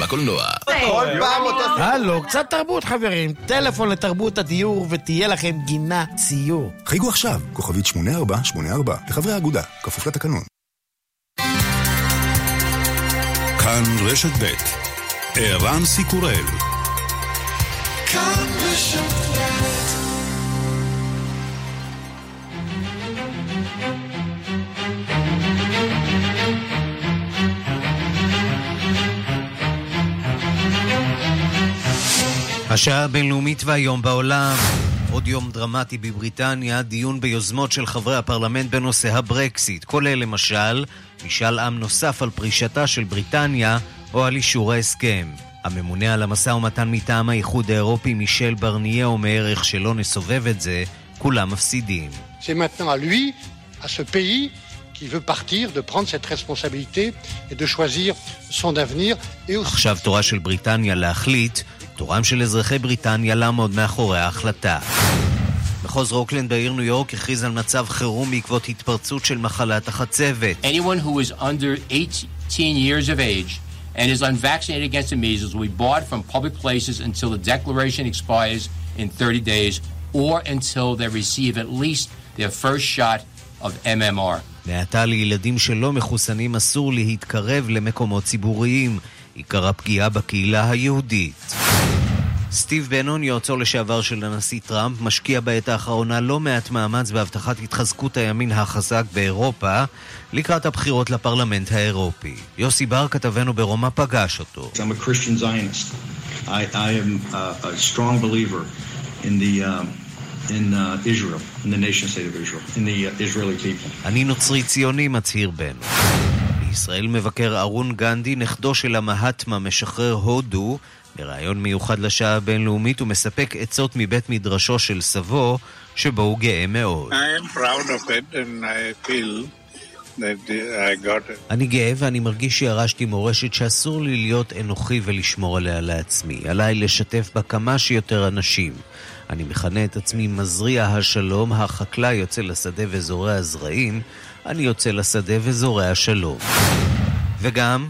בקולנוע. כל פעם אותו... הלו, קצת תרבות חברים. טלפון לתרבות הדיור ותהיה לכם גינה ציור. חייגו עכשיו, כוכבית 8484, לחברי האגודה, כפוף לתקנון. כאן רשת ב' ערן סיקורל כאן רשת השעה הבינלאומית והיום בעולם. עוד יום דרמטי בבריטניה, דיון ביוזמות של חברי הפרלמנט בנושא הברקסיט, כולל למשל משאל עם נוסף על פרישתה של בריטניה או על אישור ההסכם. הממונה על המשא ומתן מטעם האיחוד האירופי מישל ברניה אומר איך שלא נסובב את זה, כולם מפסידים. qui veut partir, de prendre cette responsabilité et de choisir son avenir. עכשיו תורה של בריטניה להחליט תורם של אזרחי בריטניה לעמוד מאחורי ההחלטה. מחוז רוקלנד בעיר ניו יורק הכריז על מצב חירום בעקבות התפרצות של מחלת החצבת. Anyone who is under 18 years of age and is unvaccinated against the measles will be barred from public places until the declaration expires in 30 days or until they receive at least their first shot of MMR. מעתה לילדים שלא מחוסנים אסור להתקרב למקומות ציבוריים. עיקר הפגיעה בקהילה היהודית. סטיב בנון, יועצו לשעבר של הנשיא טראמפ, משקיע בעת האחרונה לא מעט מאמץ בהבטחת התחזקות הימין החזק באירופה לקראת הבחירות לפרלמנט האירופי. יוסי בר, כתבנו ברומא, פגש אותו. אני נוצרי ציוני, מצהיר בן. בישראל מבקר ארון גנדי, נכדו של המהטמה, משחרר הודו, בריאיון מיוחד לשעה הבינלאומית הוא מספק עצות מבית מדרשו של סבו, שבו הוא גאה מאוד. אני גאה ואני מרגיש שירשתי מורשת שאסור לי להיות אנוכי ולשמור עליה לעצמי. עליי לשתף בה כמה שיותר אנשים. אני מכנה את עצמי מזריע השלום, החקלאי יוצא לשדה וזורע זרעים, אני יוצא לשדה וזורע שלום. וגם...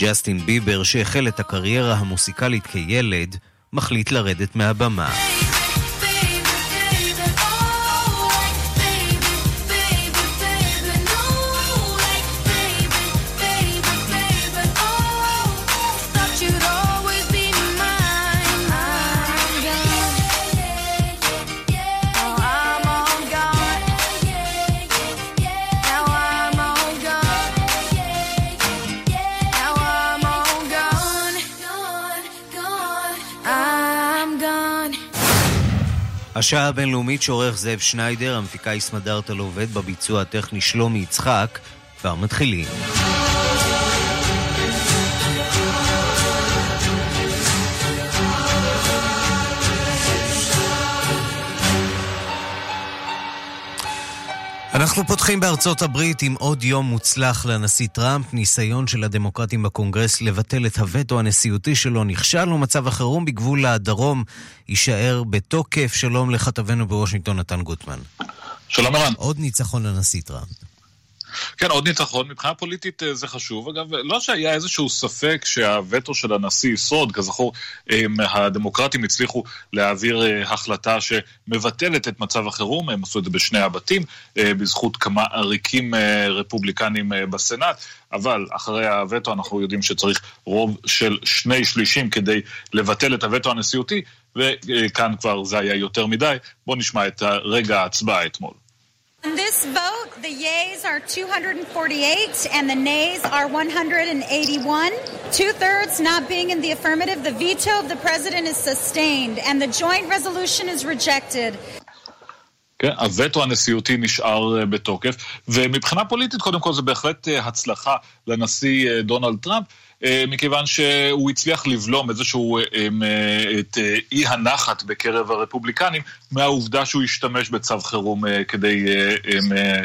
ג'סטין ביבר, שהחל את הקריירה המוסיקלית כילד, מחליט לרדת מהבמה. השעה הבינלאומית שעורך זאב שניידר, המפיקה יסמדרת על עובד בביצוע הטכני שלומי יצחק, כבר מתחילים. אנחנו פותחים בארצות הברית עם עוד יום מוצלח לנשיא טראמפ. ניסיון של הדמוקרטים בקונגרס לבטל את הווטו הנשיאותי שלו נכשל, ומצב החירום בגבול הדרום יישאר בתוקף. שלום לכתבנו בוושינגטון, נתן גוטמן. שלום ערן. עוד ניצחון לנשיא טראמפ. כן, עוד ניצחון. מבחינה פוליטית אה, זה חשוב. אגב, לא שהיה איזשהו ספק שהווטו של הנשיא ישרוד. כזכור, אה, הדמוקרטים הצליחו להעביר אה, החלטה שמבטלת את מצב החירום. הם עשו את זה בשני הבתים, בזכות כמה עריקים רפובליקנים בסנאט. אבל אחרי הווטו אנחנו יודעים שצריך רוב של שני שלישים כדי לבטל את הווטו הנשיאותי, וכאן כבר זה היה יותר מדי. בואו נשמע את רגע ההצבעה אתמול. In this vote, the yeas are 248 and the nays are 181. Two thirds not being in the affirmative, the veto of the president is sustained and the joint resolution is rejected. כן, הווטו הנשיאותי נשאר בתוקף, ומבחינה פוליטית, קודם כל, זה בהחלט הצלחה לנשיא דונלד טראמפ. מכיוון שהוא הצליח לבלום איזשהו, את אי הנחת בקרב הרפובליקנים מהעובדה שהוא השתמש בצו חירום כדי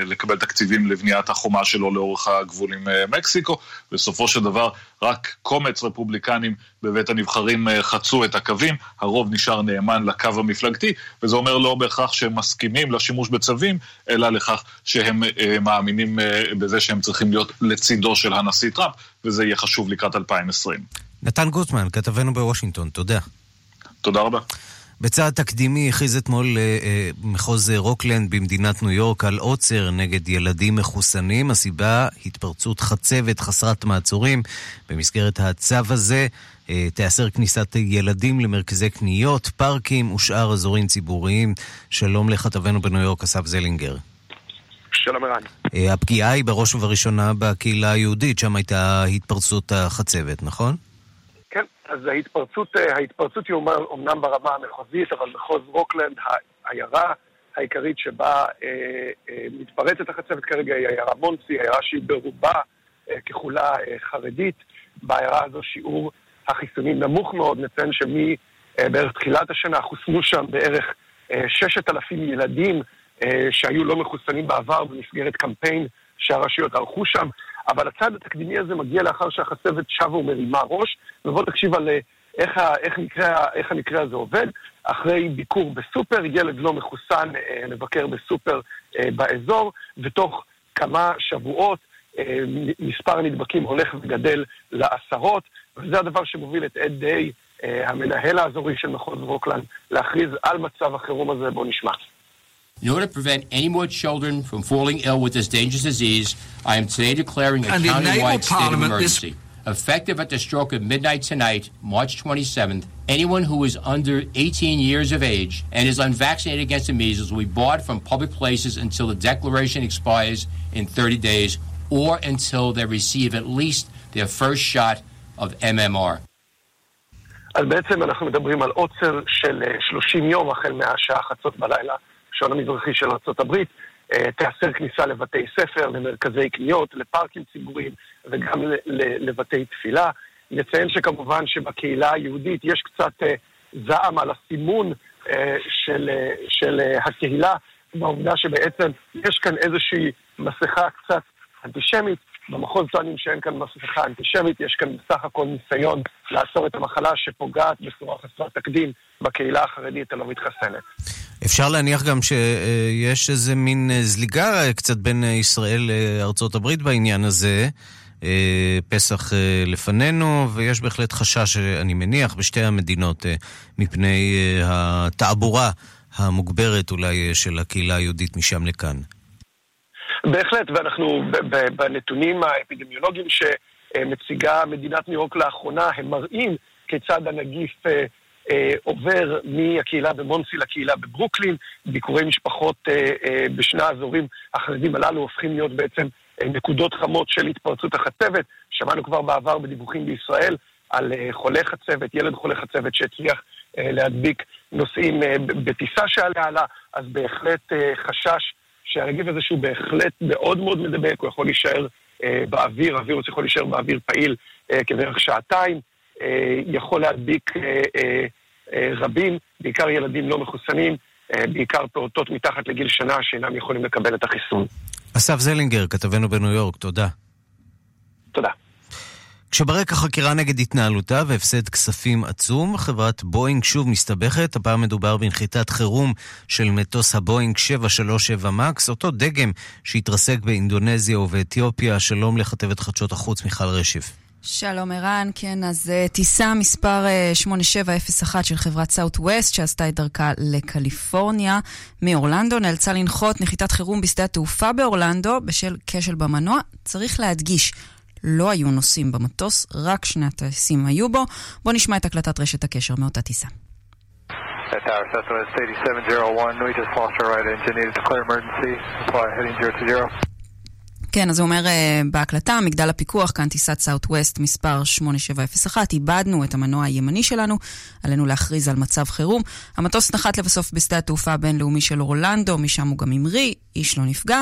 לקבל תקציבים לבניית החומה שלו לאורך הגבול עם מקסיקו. בסופו של דבר רק קומץ רפובליקנים בבית הנבחרים חצו את הקווים, הרוב נשאר נאמן לקו המפלגתי, וזה אומר לא בהכרח שהם מסכימים לשימוש בצווים, אלא לכך שהם מאמינים בזה שהם צריכים להיות לצידו של הנשיא טראמפ, וזה יהיה חשוב לקראת 2020. נתן גוטמן, כתבנו בוושינגטון, תודה. תודה רבה. בצעד תקדימי הכריז אתמול אה, אה, מחוז רוקלנד במדינת ניו יורק על עוצר נגד ילדים לא מחוסנים. הסיבה, התפרצות חצבת חסרת מעצורים. במסגרת הצו הזה אה, תיאסר כניסת ילדים למרכזי קניות, פארקים ושאר אזורים ציבוריים. שלום לכתבנו בניו יורק, אסף זלינגר. שלום ערן. אה, הפגיעה היא בראש ובראשונה בקהילה היהודית, שם הייתה התפרצות החצבת, נכון? כן, אז ההתפרצות, אה, ההתפרצות היא אומנם ברמה המחוזית, אבל מחוז רוקלנד, העיירה העיקרית שבה אה, אה, מתפרצת החצבת כרגע היא עיירה מונסי, עיירה שהיא ברובה אה, ככולה אה, חרדית. בעיירה הזו שיעור החיסונים נמוך מאוד, נציין שמבערך אה, תחילת השנה חוסנו שם בערך אה, ששת אלפים ילדים אה, שהיו לא מחוסנים בעבר במסגרת קמפיין שהרשויות ערכו שם. אבל הצעד התקדימי הזה מגיע לאחר שהחצבת שבה ומרימה ראש, ובוא תקשיב על אה, איך, איך, נקרא, איך המקרה הזה עובד. אחרי ביקור בסופר, ילד לא מחוסן מבקר בסופר באזור, ותוך כמה שבועות מספר הנדבקים הולך וגדל לעשרות, וזה הדבר שמוביל את אד דיי, המנהל האזורי של מחוז רוקלנד, להכריז על מצב החירום הזה, בואו נשמע. In order to prevent any more children from falling ill with this dangerous disease, I am today declaring a countywide state of emergency. Effective at the stroke of midnight tonight, March 27th, anyone who is under 18 years of age and is unvaccinated against the measles will be barred from public places until the declaration expires in 30 days or until they receive at least their first shot of MMR. אז בעצם אנחנו מדברים על עוצר של 30 יום החל מהשעה חצות בלילה השעון המזרחי של ארה"ב, אה, תיאסר כניסה לבתי ספר, למרכזי קניות, לפארקים ציבוריים וגם לבתי תפילה. נציין שכמובן שבקהילה היהודית יש קצת אה, זעם על הסימון אה, של, של הקהילה, בעובדה שבעצם יש כאן איזושהי מסכה קצת אנטישמית. במחוז טוענים שאין כאן מסכה אנטישמית, יש כאן בסך הכל ניסיון לעצור את המחלה שפוגעת בצורה חסרת תקדים בקהילה החרדית הלא מתחסנת. אפשר להניח גם שיש איזה מין זליגה קצת בין ישראל לארצות הברית בעניין הזה. פסח לפנינו, ויש בהחלט חשש, אני מניח, בשתי המדינות מפני התעבורה המוגברת אולי של הקהילה היהודית משם לכאן. בהחלט, ואנחנו בנתונים האפידמיולוגיים שמציגה מדינת ניו יורק לאחרונה, הם מראים כיצד הנגיף אה, עובר מהקהילה במונסי לקהילה בברוקלין. ביקורי משפחות אה, אה, בשני האזורים החרדים הללו הופכים להיות בעצם אה, נקודות חמות של התפרצות החצבת. שמענו כבר בעבר בדיווחים בישראל על אה, חולה חצבת, ילד חולה חצבת שהצליח אה, להדביק נוסעים אה, בטיסה שעליה עלה, אז בהחלט אה, חשש שהרגיב הזה שהוא בהחלט מאוד מאוד מדבק, הוא יכול להישאר אה, באוויר, הווירוס יכול להישאר באוויר פעיל אה, כבערך שעתיים, אה, יכול להדביק אה, אה, אה, רבים, בעיקר ילדים לא מחוסנים, אה, בעיקר פעוטות מתחת לגיל שנה שאינם יכולים לקבל את החיסון. אסף זלינגר, כתבנו בניו יורק, תודה. תודה. כשברקע חקירה נגד התנהלותה והפסד כספים עצום, חברת בואינג שוב מסתבכת. הפעם מדובר בנחיתת חירום של מטוס הבואינג 737 מקס, אותו דגם שהתרסק באינדונזיה ובאתיופיה. שלום לכתבת חדשות החוץ מיכל רשף. שלום ערן, כן, אז uh, טיסה מספר uh, 8701 של חברת סאוט ווסט שעשתה את דרכה לקליפורניה מאורלנדו נאלצה לנחות נחיתת חירום בשדה התעופה באורלנדו בשל כשל במנוע. צריך להדגיש, לא היו נוסעים במטוס, רק שני הטייסים היו בו. בואו נשמע את הקלטת רשת הקשר מאותה טיסה. כן, אז הוא אומר uh, בהקלטה, מגדל הפיקוח, כאן טיסת סאוט ווסט מספר 8701, איבדנו את המנוע הימני שלנו, עלינו להכריז על מצב חירום. המטוס נחת לבסוף בשדה התעופה הבינלאומי של אורלנדו, משם הוא גם המריא, איש לא נפגע.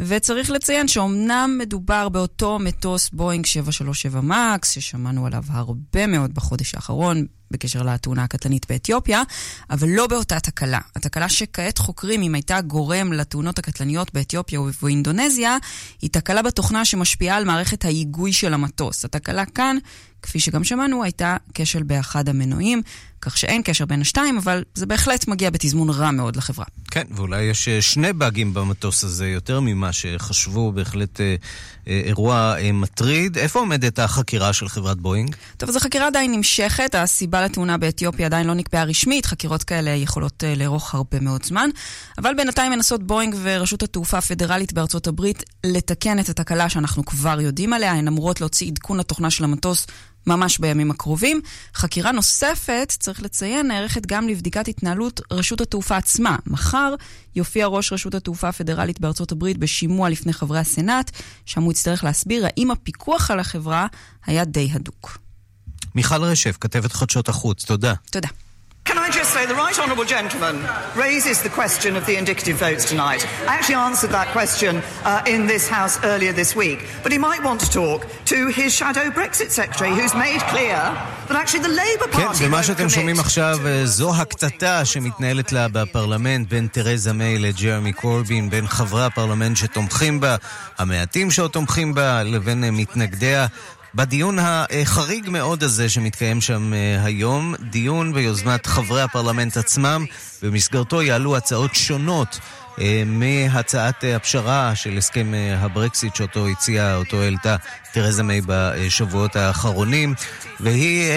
וצריך לציין שאומנם מדובר באותו מטוס בואינג 737 מקס, ששמענו עליו הרבה מאוד בחודש האחרון, בקשר לתאונה הקטלנית באתיופיה, אבל לא באותה תקלה. התקלה שכעת חוקרים אם הייתה גורם לתאונות הקטלניות באתיופיה ובאינדונזיה, היא תקלה בתוכנה שמשפיעה על מערכת ההיגוי של המטוס. התקלה כאן, כפי שגם שמענו, הייתה כשל באחד המנועים, כך שאין קשר בין השתיים, אבל זה בהחלט מגיע בתזמון רע מאוד לחברה. כן, ואולי יש אה, שני באגים במטוס הזה, יותר ממה שחשבו, בהחלט אה, אה, אירוע אה, מטריד. איפה עומדת החקירה של חברת בואינג? טוב, אז החקירה עדיין נמשכת, הסיבה לתאונה באתיופיה עדיין לא נקבעה רשמית, חקירות כאלה יכולות אה, לארוך הרבה מאוד זמן, אבל בינתיים מנסות בואינג ורשות התעופה הפדרלית בארצות הברית לתקן את התקלה שאנחנו כבר יודעים עליה, הן אמורות להוציא עדכון לתוכנה של המטוס ממש בימים הקרובים. חקירה נוספת, צריך לציין, נערכת גם לבדיקת התנהלות רשות התעופה עצמה. מחר יופיע ראש רשות התעופה הפדרלית בארצות הברית בשימוע לפני חברי הסנאט, שם הוא יצטרך להסביר האם הפיקוח על החברה היה די הדוק. מיכל רשף, כתבת חדשות החוץ, תודה. תודה. Can I just say, the right honourable gentleman raises the question of the indicative votes tonight. I actually answered that question uh, in this House earlier this week. But he might want to talk to his shadow Brexit secretary, who's made clear that actually the Labour Party... כן, ומה שאתם שומעים עכשיו זו הקטטה שמתנהלת לה בפרלמנט בין תרזה מיי לג'רמי קורבין, בין חברי הפרלמנט שתומכים בה, המעטים שעוד תומכים בה, לבין מתנגדיה. בדיון החריג מאוד הזה שמתקיים שם היום, דיון ביוזמת חברי הפרלמנט עצמם, במסגרתו יעלו הצעות שונות מהצעת הפשרה של הסכם הברקסיט שאותו הציעה, אותו העלתה תרזה מיי בשבועות האחרונים, והיא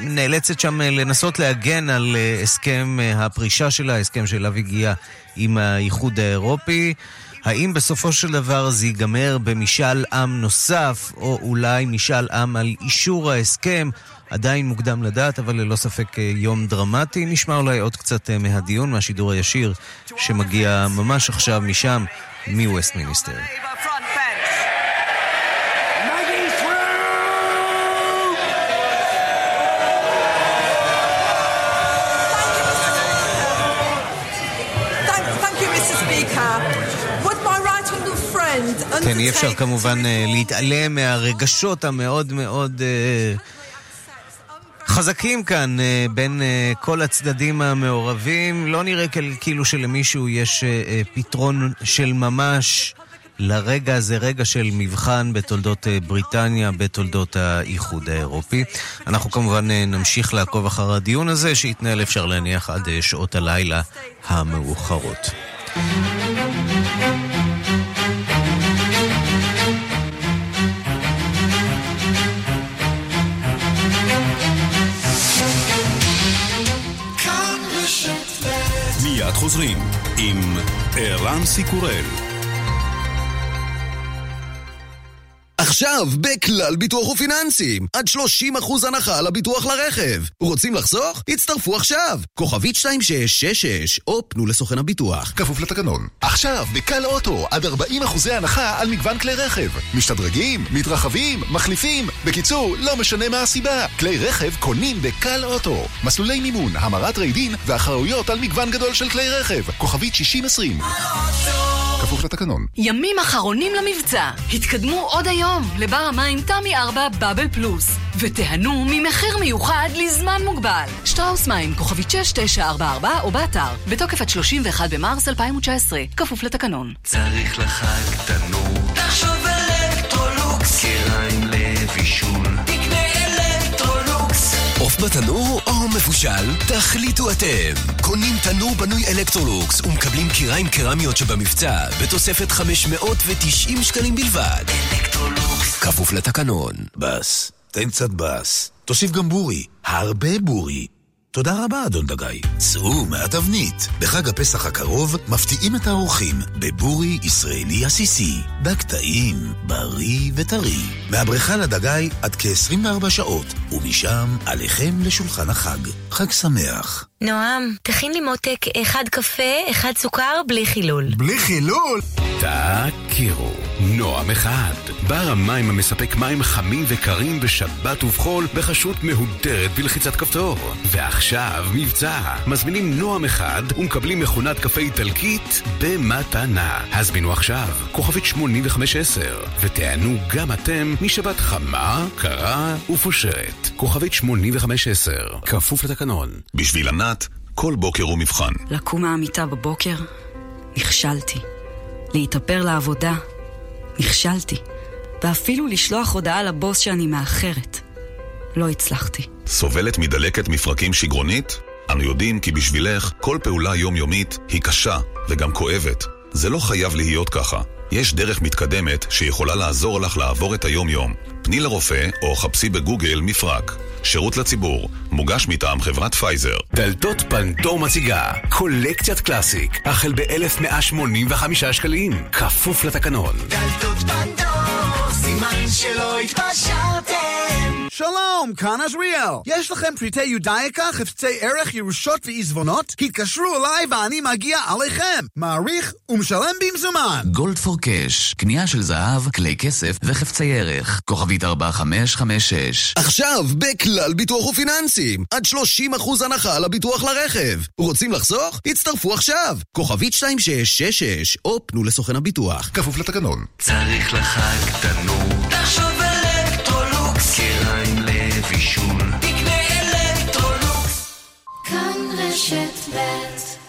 נאלצת שם לנסות להגן על הסכם הפרישה שלה, הסכם שאליו הגיע עם האיחוד האירופי. האם בסופו של דבר זה ייגמר במשאל עם נוסף, או אולי משאל עם על אישור ההסכם? עדיין מוקדם לדעת, אבל ללא ספק יום דרמטי. נשמע אולי עוד קצת מהדיון, מהשידור הישיר, שמגיע ממש עכשיו משם, מווסט כן, אי אפשר כמובן להתעלם מהרגשות המאוד מאוד חזקים כאן בין כל הצדדים המעורבים. לא נראה כאילו שלמישהו יש פתרון של ממש לרגע הזה, רגע של מבחן בתולדות בריטניה, בתולדות האיחוד האירופי. אנחנו כמובן נמשיך לעקוב אחר הדיון הזה, שיתנהל אפשר להניח עד שעות הלילה המאוחרות. חוזרים עם ערן סיקורל. עכשיו, בכלל ביטוח ופיננסים, עד 30% הנחה על הביטוח לרכב. רוצים לחסוך? הצטרפו עכשיו. כוכבית 2666, או פנו לסוכן הביטוח. כפוף לתקנון. עכשיו, בקל אוטו, עד 40% הנחה על מגוון כלי רכב. משתדרגים, מתרחבים, מחליפים. בקיצור, לא משנה מה הסיבה. כלי רכב קונים בקל אוטו. מסלולי מימון, המרת ריידין ואחרויות על מגוון גדול של כלי רכב. כוכבית 6020. כפוף לתקנון. ימים אחרונים למבצע. התקדמו עוד היום לבר המים תמי 4 בבל פלוס, ותיהנו ממחיר מיוחד לזמן מוגבל. שטראוס מים, כוכבית 6944 או באתר, בתוקף עד 31 במרס 2019, כפוף לתקנון. צריך לחג תנור. תחשוב אלקטרולוקס. בתנור או מבושל? תחליטו אתם. קונים תנור בנוי אלקטרולוקס ומקבלים כיריים קרמיות במבצע בתוספת 590 שקלים בלבד. אלקטרולוקס. כפוף לתקנון. בס, תן קצת בס. תוסיף גם בורי. הרבה בורי. תודה רבה, אדון דגאי. צאו מהתבנית. בחג הפסח הקרוב מפתיעים את האורחים בבורי ישראלי עסיסי. דג טעים, בריא וטרי. מהבריכה לדגאי עד כ-24 שעות, ומשם עליכם לשולחן החג. חג שמח. נועם, תכין לי מותק אחד קפה, אחד סוכר, בלי חילול. בלי חילול? תכירו, נועם אחד. בר המים המספק מים חמים וקרים בשבת ובחול בחשות מהודרת בלחיצת כפתור. ועכשיו מבצע. מזמינים נועם אחד ומקבלים מכונת קפה איטלקית במתנה. הזמינו עכשיו, כוכבית 8510, ותענו גם אתם משבת חמה, קרה ופושרת. כוכבית 8510, כפוף לתקנון. בשביל ענת, כל בוקר הוא מבחן. לקום מהמיטה בבוקר? נכשלתי. להתאפר לעבודה? נכשלתי. ואפילו לשלוח הודעה לבוס שאני מאחרת. לא הצלחתי. סובלת מדלקת מפרקים שגרונית? אנו יודעים כי בשבילך כל פעולה יומיומית היא קשה וגם כואבת. זה לא חייב להיות ככה. יש דרך מתקדמת שיכולה לעזור לך לעבור את היום-יום. פני לרופא או חפשי בגוגל מפרק שירות לציבור, מוגש מטעם חברת פייזר. דלתות פנדור מציגה קולקציית קלאסיק, החל ב-1,185 שקלים, כפוף לתקנון. דלתות פנדור, סימן שלא התפשרתם. שלום, כאן עזריאל. יש לכם פריטי יודאיקה, חפצי ערך, ירושות ועיזבונות? התקשרו אליי ואני מגיע אליכם. מעריך ומשלם במזומן. גולד פור קאש, קנייה של זהב, כלי כסף וחפצי ערך. כוכבית 4556. עכשיו, בכלל ביטוח ופיננסים. עד 30% הנחה על הביטוח לרכב. רוצים לחסוך? הצטרפו עכשיו. כוכבית 2666, או פנו לסוכן הביטוח. כפוף לתקנון. צריך לחג תנור.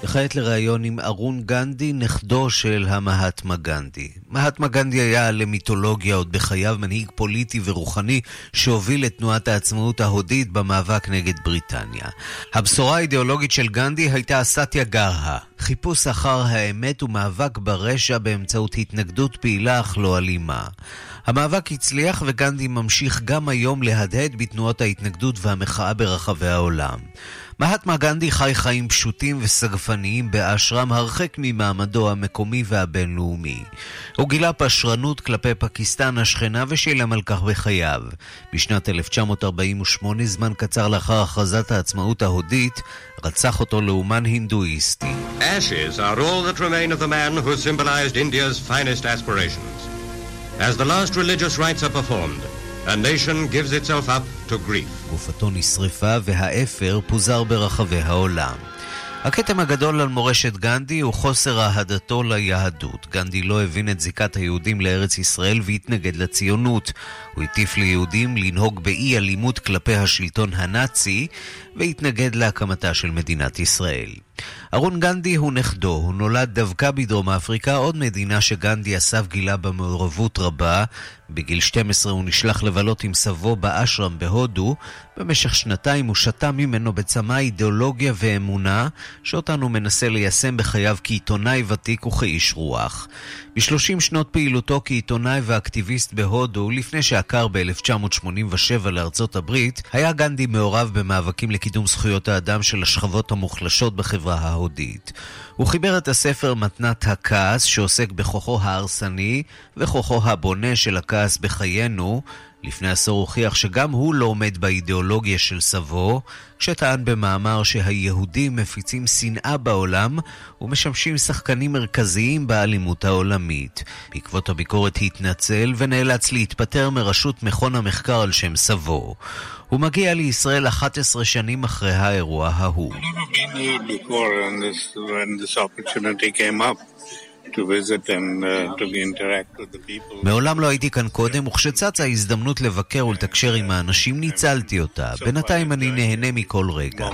וכעת לראיון עם ארון גנדי, נכדו של המהטמה גנדי. מהטמה גנדי היה למיתולוגיה עוד בחייו מנהיג פוליטי ורוחני שהוביל את תנועת העצמאות ההודית במאבק נגד בריטניה. הבשורה האידיאולוגית של גנדי הייתה אסתיה גרהה, חיפוש אחר האמת ומאבק ברשע באמצעות התנגדות פעילה אך לא אלימה. המאבק הצליח וגנדי ממשיך גם היום להדהד בתנועות ההתנגדות והמחאה ברחבי העולם. מהטמה גנדי חי חיים פשוטים וסגפניים באשרם הרחק ממעמדו המקומי והבינלאומי. הוא גילה פשרנות כלפי פקיסטן השכנה ושילם על כך בחייו. בשנת 1948, זמן קצר לאחר הכרזת העצמאות ההודית, רצח אותו לאומן הינדואיסטי. Ashes are all that remain of the man who symbolized India's finest aspirations. As the last religious rites are performed, a nation gives itself up to grief. גופתו נשרפה והאפר פוזר ברחבי העולם. הכתם הגדול על מורשת גנדי הוא חוסר אהדתו ליהדות. גנדי לא הבין את זיקת היהודים לארץ ישראל והתנגד לציונות. הוא הטיף ליהודים לנהוג באי אלימות כלפי השלטון הנאצי והתנגד להקמתה של מדינת ישראל. ארון גנדי הוא נכדו, הוא נולד דווקא בדרום אפריקה, עוד מדינה שגנדי אסף גילה במעורבות רבה. בגיל 12 הוא נשלח לבלות עם סבו באשרם בהודו. במשך שנתיים הוא שתה ממנו בצמא אידיאולוגיה ואמונה, שאותן הוא מנסה ליישם בחייו כעיתונאי ותיק וכאיש רוח. ב-30 שנות פעילותו כעיתונאי ואקטיביסט בהודו, לפני שעקר ב-1987 לארצות הברית, היה גנדי מעורב במאבקים לקידום זכויות האדם של השכבות המוחלשות בחברה ההודית. הוא חיבר את הספר מתנת הכעס, שעוסק בכוחו ההרסני וכוחו הבונה של הכעס בחיינו. לפני עשור הוכיח שגם הוא לא עומד באידיאולוגיה של סבו, כשטען במאמר שהיהודים מפיצים שנאה בעולם ומשמשים שחקנים מרכזיים באלימות העולמית. בעקבות הביקורת התנצל ונאלץ להתפטר מראשות מכון המחקר על שם סבו. הוא מגיע לישראל 11 שנים אחרי האירוע ההוא. מעולם לא הייתי כאן קודם, וכשצצה ההזדמנות לבקר ולתקשר עם האנשים, ניצלתי אותה. בינתיים אני נהנה מכל רגע.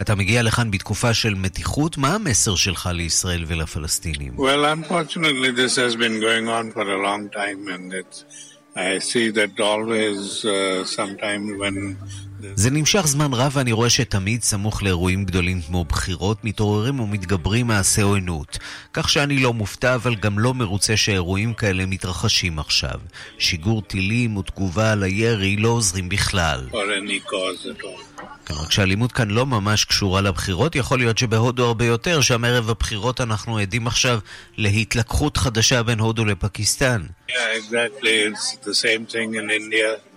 אתה מגיע לכאן בתקופה של מתיחות, מה המסר שלך לישראל ולפלסטינים? Well, unfortunately, this has been going on for a long time, and it's, I see that always, uh, sometime when זה נמשך זמן רב ואני רואה שתמיד סמוך לאירועים גדולים כמו בחירות מתעוררים ומתגברים מעשי עוינות. כך שאני לא מופתע אבל גם לא מרוצה שאירועים כאלה מתרחשים עכשיו. שיגור טילים ותגובה על הירי לא עוזרים בכלל. כלומר, כשהאלימות כאן לא ממש קשורה לבחירות, יכול להיות שבהודו הרבה יותר, שם ערב הבחירות אנחנו עדים עכשיו להתלקחות חדשה בין הודו לפקיסטן. Yeah, exactly. It's the same thing in India.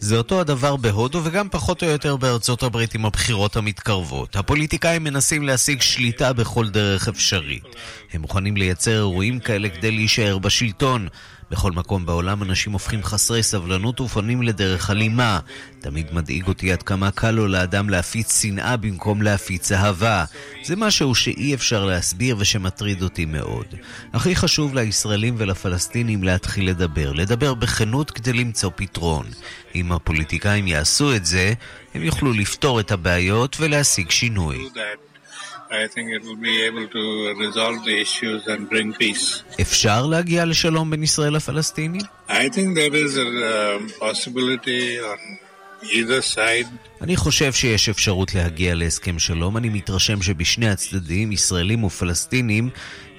זה אותו הדבר בהודו וגם פחות או יותר בארצות הברית עם הבחירות המתקרבות. הפוליטיקאים מנסים להשיג שליטה בכל דרך אפשרית. הם מוכנים לייצר אירועים כאלה כדי להישאר בשלטון. בכל מקום בעולם אנשים הופכים חסרי סבלנות ופונים לדרך אלימה. תמיד מדאיג אותי עד כמה קל לו לאדם להפיץ שנאה במקום להפיץ אהבה. זה משהו שאי אפשר להסביר ושמטריד אותי מאוד. הכי חשוב לישראלים ולפלסטינים להתחיל לדבר. לדבר בכנות כדי למצוא פתרון. אם הפוליטיקאים יעשו את זה, הם יוכלו לפתור את הבעיות ולהשיג שינוי. I think it will be able to resolve the issues and bring peace. אפשר להגיע לשלום בין ישראל לפלסטינים? I think there is a um, possibility on either side. אני חושב שיש אפשרות להגיע להסכם שלום. אני מתרשם שבשני הצדדים, ישראלים ופלסטינים,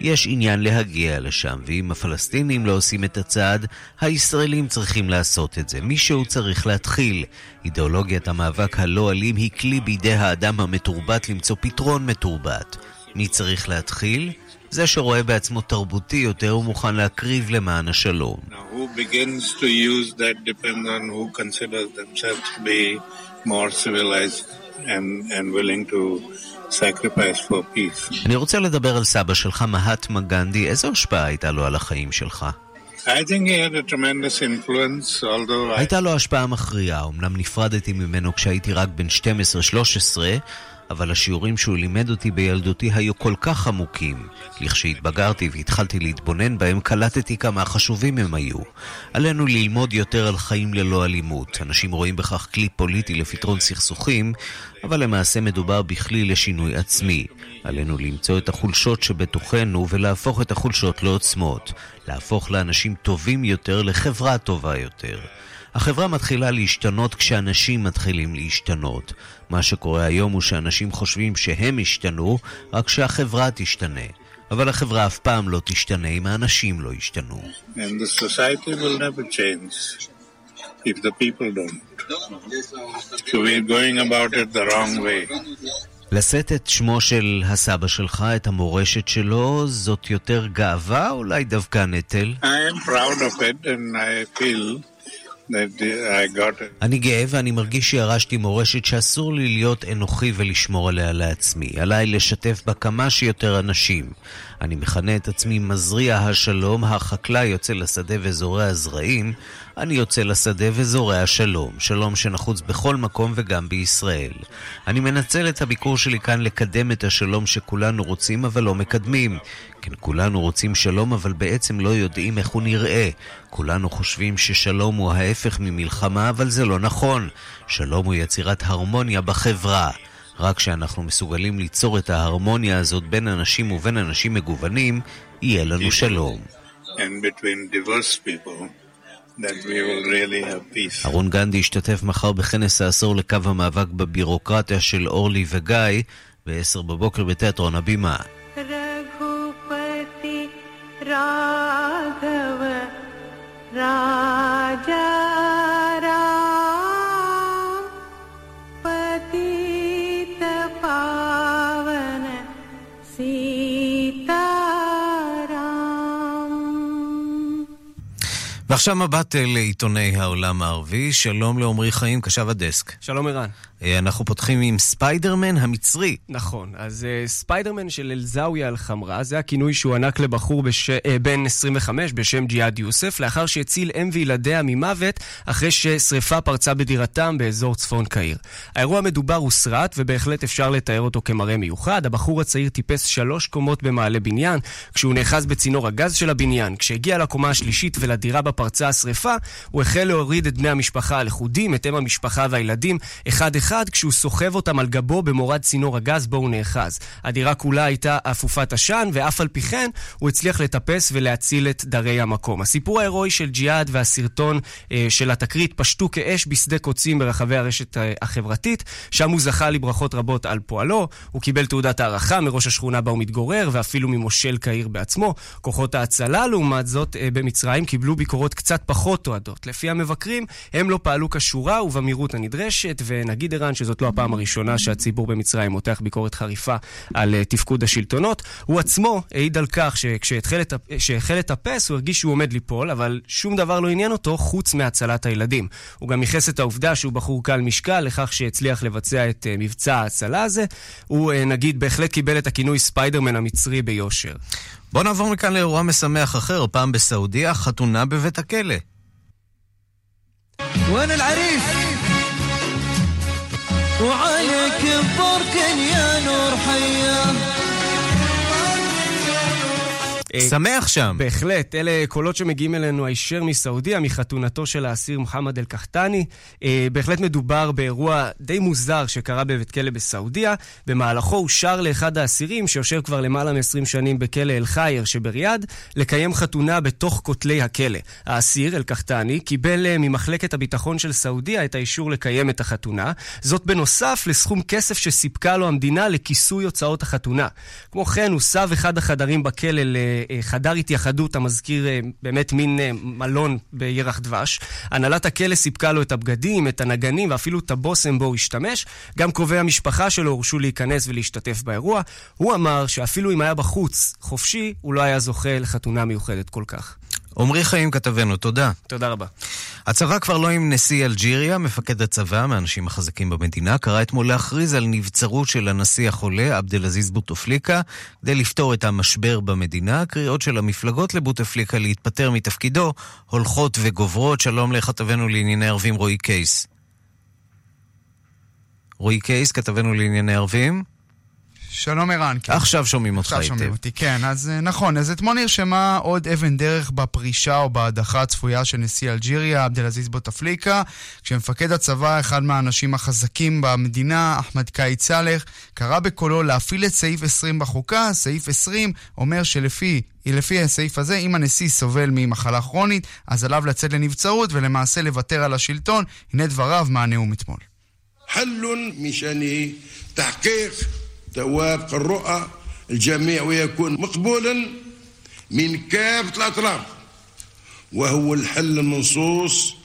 יש עניין להגיע לשם. ואם הפלסטינים לא עושים את הצעד, הישראלים צריכים לעשות את זה. מישהו צריך להתחיל. אידיאולוגיית המאבק הלא אלים היא כלי בידי האדם המתורבת למצוא פתרון מתורבת. מי צריך להתחיל? זה שרואה בעצמו תרבותי יותר ומוכן להקריב למען השלום. More and, and sacrifice for peace. אני רוצה לדבר על סבא שלך, מהטמה גנדי. איזו השפעה הייתה לו על החיים שלך? הייתה לו השפעה מכריעה, אמנם נפרדתי ממנו כשהייתי רק בן 12-13, אבל השיעורים שהוא לימד אותי בילדותי היו כל כך עמוקים. לכשהתבגרתי והתחלתי להתבונן בהם, קלטתי כמה חשובים הם היו. עלינו ללמוד יותר על חיים ללא אלימות. אנשים רואים בכך כלי פוליטי לפתרון סכסוכים, אבל למעשה מדובר בכלי לשינוי עצמי. עלינו למצוא את החולשות שבתוכנו ולהפוך את החולשות לעוצמות. להפוך לאנשים טובים יותר, לחברה טובה יותר. החברה מתחילה להשתנות כשאנשים מתחילים להשתנות. מה שקורה היום הוא שאנשים חושבים שהם השתנו, רק שהחברה תשתנה. אבל החברה אף פעם לא תשתנה אם האנשים לא ישתנו. and the society will never change if the people don't. So we're going about it the wrong way. לשאת את שמו של הסבא שלך, את המורשת שלו, זאת יותר גאווה או אולי דווקא נטל? I am proud of it and I feel אני גאה ואני מרגיש שירשתי מורשת שאסור לי להיות אנוכי ולשמור עליה לעצמי. עליי לשתף בה כמה שיותר אנשים. אני מכנה את עצמי מזריע השלום, החקלאי יוצא לשדה וזורע זרעים, אני יוצא לשדה וזורע שלום, שלום שנחוץ בכל מקום וגם בישראל. אני מנצל את הביקור שלי כאן לקדם את השלום שכולנו רוצים אבל לא מקדמים. כן, כולנו רוצים שלום אבל בעצם לא יודעים איך הוא נראה. כולנו חושבים ששלום הוא ההפך ממלחמה אבל זה לא נכון. שלום הוא יצירת הרמוניה בחברה. רק כשאנחנו מסוגלים ליצור את ההרמוניה הזאת בין אנשים ובין אנשים מגוונים, יהיה לנו שלום. And between diverse people, אהרון גנדי ישתתף מחר בכנס העשור לקו המאבק בבירוקרטיה של אורלי וגיא ב-10 בבוקר בתיאטרון הבימה. רגופתי, רגב, רגב. ועכשיו מבט אל עיתוני העולם הערבי. שלום לעמרי חיים, קשב הדסק. שלום ערן. אה, אנחנו פותחים עם ספיידרמן המצרי. נכון, אז uh, ספיידרמן של א-זאוויה אל-חמרה, זה הכינוי שהוענק לבחור בש... uh, בן 25 בשם ג'יהאד יוסף, לאחר שהציל אם וילדיה ממוות אחרי ששריפה פרצה בדירתם באזור צפון קהיר. האירוע המדובר הוא סרט, ובהחלט אפשר לתאר אותו כמרהיב במיוחד. הבחור הצעיר טיפס שלוש קומות במעלה בניין, כשהוא נאחז בצינור הגז של הבניין. כשהגיע לקומה השלישית ולדירה בה פרצה השריפה, הוא החל להוריד את בני המשפחה הלכודים, את אם המשפחה והילדים, אחד-אחד. אחד כשהוא סוחב אותם על גבו במורד צינור הגז בו הוא נאחז. הדירה כולה הייתה אפופת עשן, ואף על פי כן הוא הצליח לטפס ולהציל את דרי המקום. הסיפור ההירואי של ג'יהאד והסרטון אה, של התקרית פשטו כאש בשדה קוצים ברחבי הרשת אה, החברתית, שם הוא זכה לברכות רבות על פועלו, הוא קיבל תעודת הערכה מראש השכונה בה הוא מתגורר, ואפילו ממושל קהיר בעצמו. כוחות ההצלה, לעומת זאת, אה, במצרים קיבלו ביקורות להיות קצת פחות אוהדות. לפי המבקרים, הם לא פעלו כשורה ובמהירות הנדרשת, ונגיד ערן שזאת לא הפעם הראשונה שהציבור במצרים מותח ביקורת חריפה על uh, תפקוד השלטונות. הוא עצמו העיד על כך שכשהחל לטפס הוא הרגיש שהוא עומד ליפול, אבל שום דבר לא עניין אותו חוץ מהצלת הילדים. הוא גם ייחס את העובדה שהוא בחור קל משקל לכך שהצליח לבצע את uh, מבצע ההצלה הזה. הוא, uh, נגיד, בהחלט קיבל את הכינוי ספיידרמן המצרי ביושר. בואו נעבור מכאן לאירוע משמח אחר, פעם בסעודיה, חתונה בבית הכלא. وانا العريس وعليك بركن يا نور حياه שמח שם. בהחלט, אלה קולות שמגיעים אלינו הישר מסעודיה, מחתונתו של האסיר מוחמד אל-קחטני. אה, בהחלט מדובר באירוע די מוזר שקרה בבית כלא בסעודיה. במהלכו אושר לאחד האסירים, שיושב כבר למעלה מ-20 שנים בכלא אל-חייר שבריאד, לקיים חתונה בתוך כותלי הכלא. האסיר, אל-קחטני, קיבל אה, ממחלקת הביטחון של סעודיה את האישור לקיים את החתונה. זאת בנוסף לסכום כסף שסיפקה לו המדינה לכיסוי הוצאות החתונה. כמו כן, הוסב אחד החדרים בכלא ל... חדר התייחדות המזכיר אה, באמת מין אה, מלון בירח דבש. הנהלת הכלא סיפקה לו את הבגדים, את הנגנים ואפילו את הבושם בו הוא השתמש. גם קרובי המשפחה שלו הורשו להיכנס ולהשתתף באירוע. הוא אמר שאפילו אם היה בחוץ חופשי, הוא לא היה זוכה לחתונה מיוחדת כל כך. עמרי חיים כתבנו, תודה. תודה רבה. הצבא כבר לא עם נשיא אלג'יריה, מפקד הצבא, מהאנשים החזקים במדינה, קרא אתמול להכריז על נבצרות של הנשיא החולה, עבד אל-עזיז בוטפליקה, כדי לפתור את המשבר במדינה. הקריאות של המפלגות לבוטפליקה להתפטר מתפקידו הולכות וגוברות. שלום לכתבנו לענייני ערבים רועי קייס. רועי קייס, כתבנו לענייני ערבים. שלום ערן. כן. עכשיו שומעים אותך היטב. עכשיו שומעים אותי, כן. אז אה, נכון, אז אתמול נרשמה עוד אבן דרך בפרישה או בהדחה הצפויה של נשיא אלג'יריה, עבד אל-עזיז בוטפליקה, כשמפקד הצבא, אחד מהאנשים החזקים במדינה, אחמד קאיד סאלח, קרא בקולו להפעיל את סעיף 20 בחוקה. סעיף 20 אומר שלפי לפי הסעיף הזה, אם הנשיא סובל ממחלה כרונית, אז עליו לצאת לנבצרות ולמעשה לוותר על השלטון. הנה דבריו מהנאום אתמול. توافق الرؤى الجميع ويكون مقبولا من كافة الأطراف وهو الحل المنصوص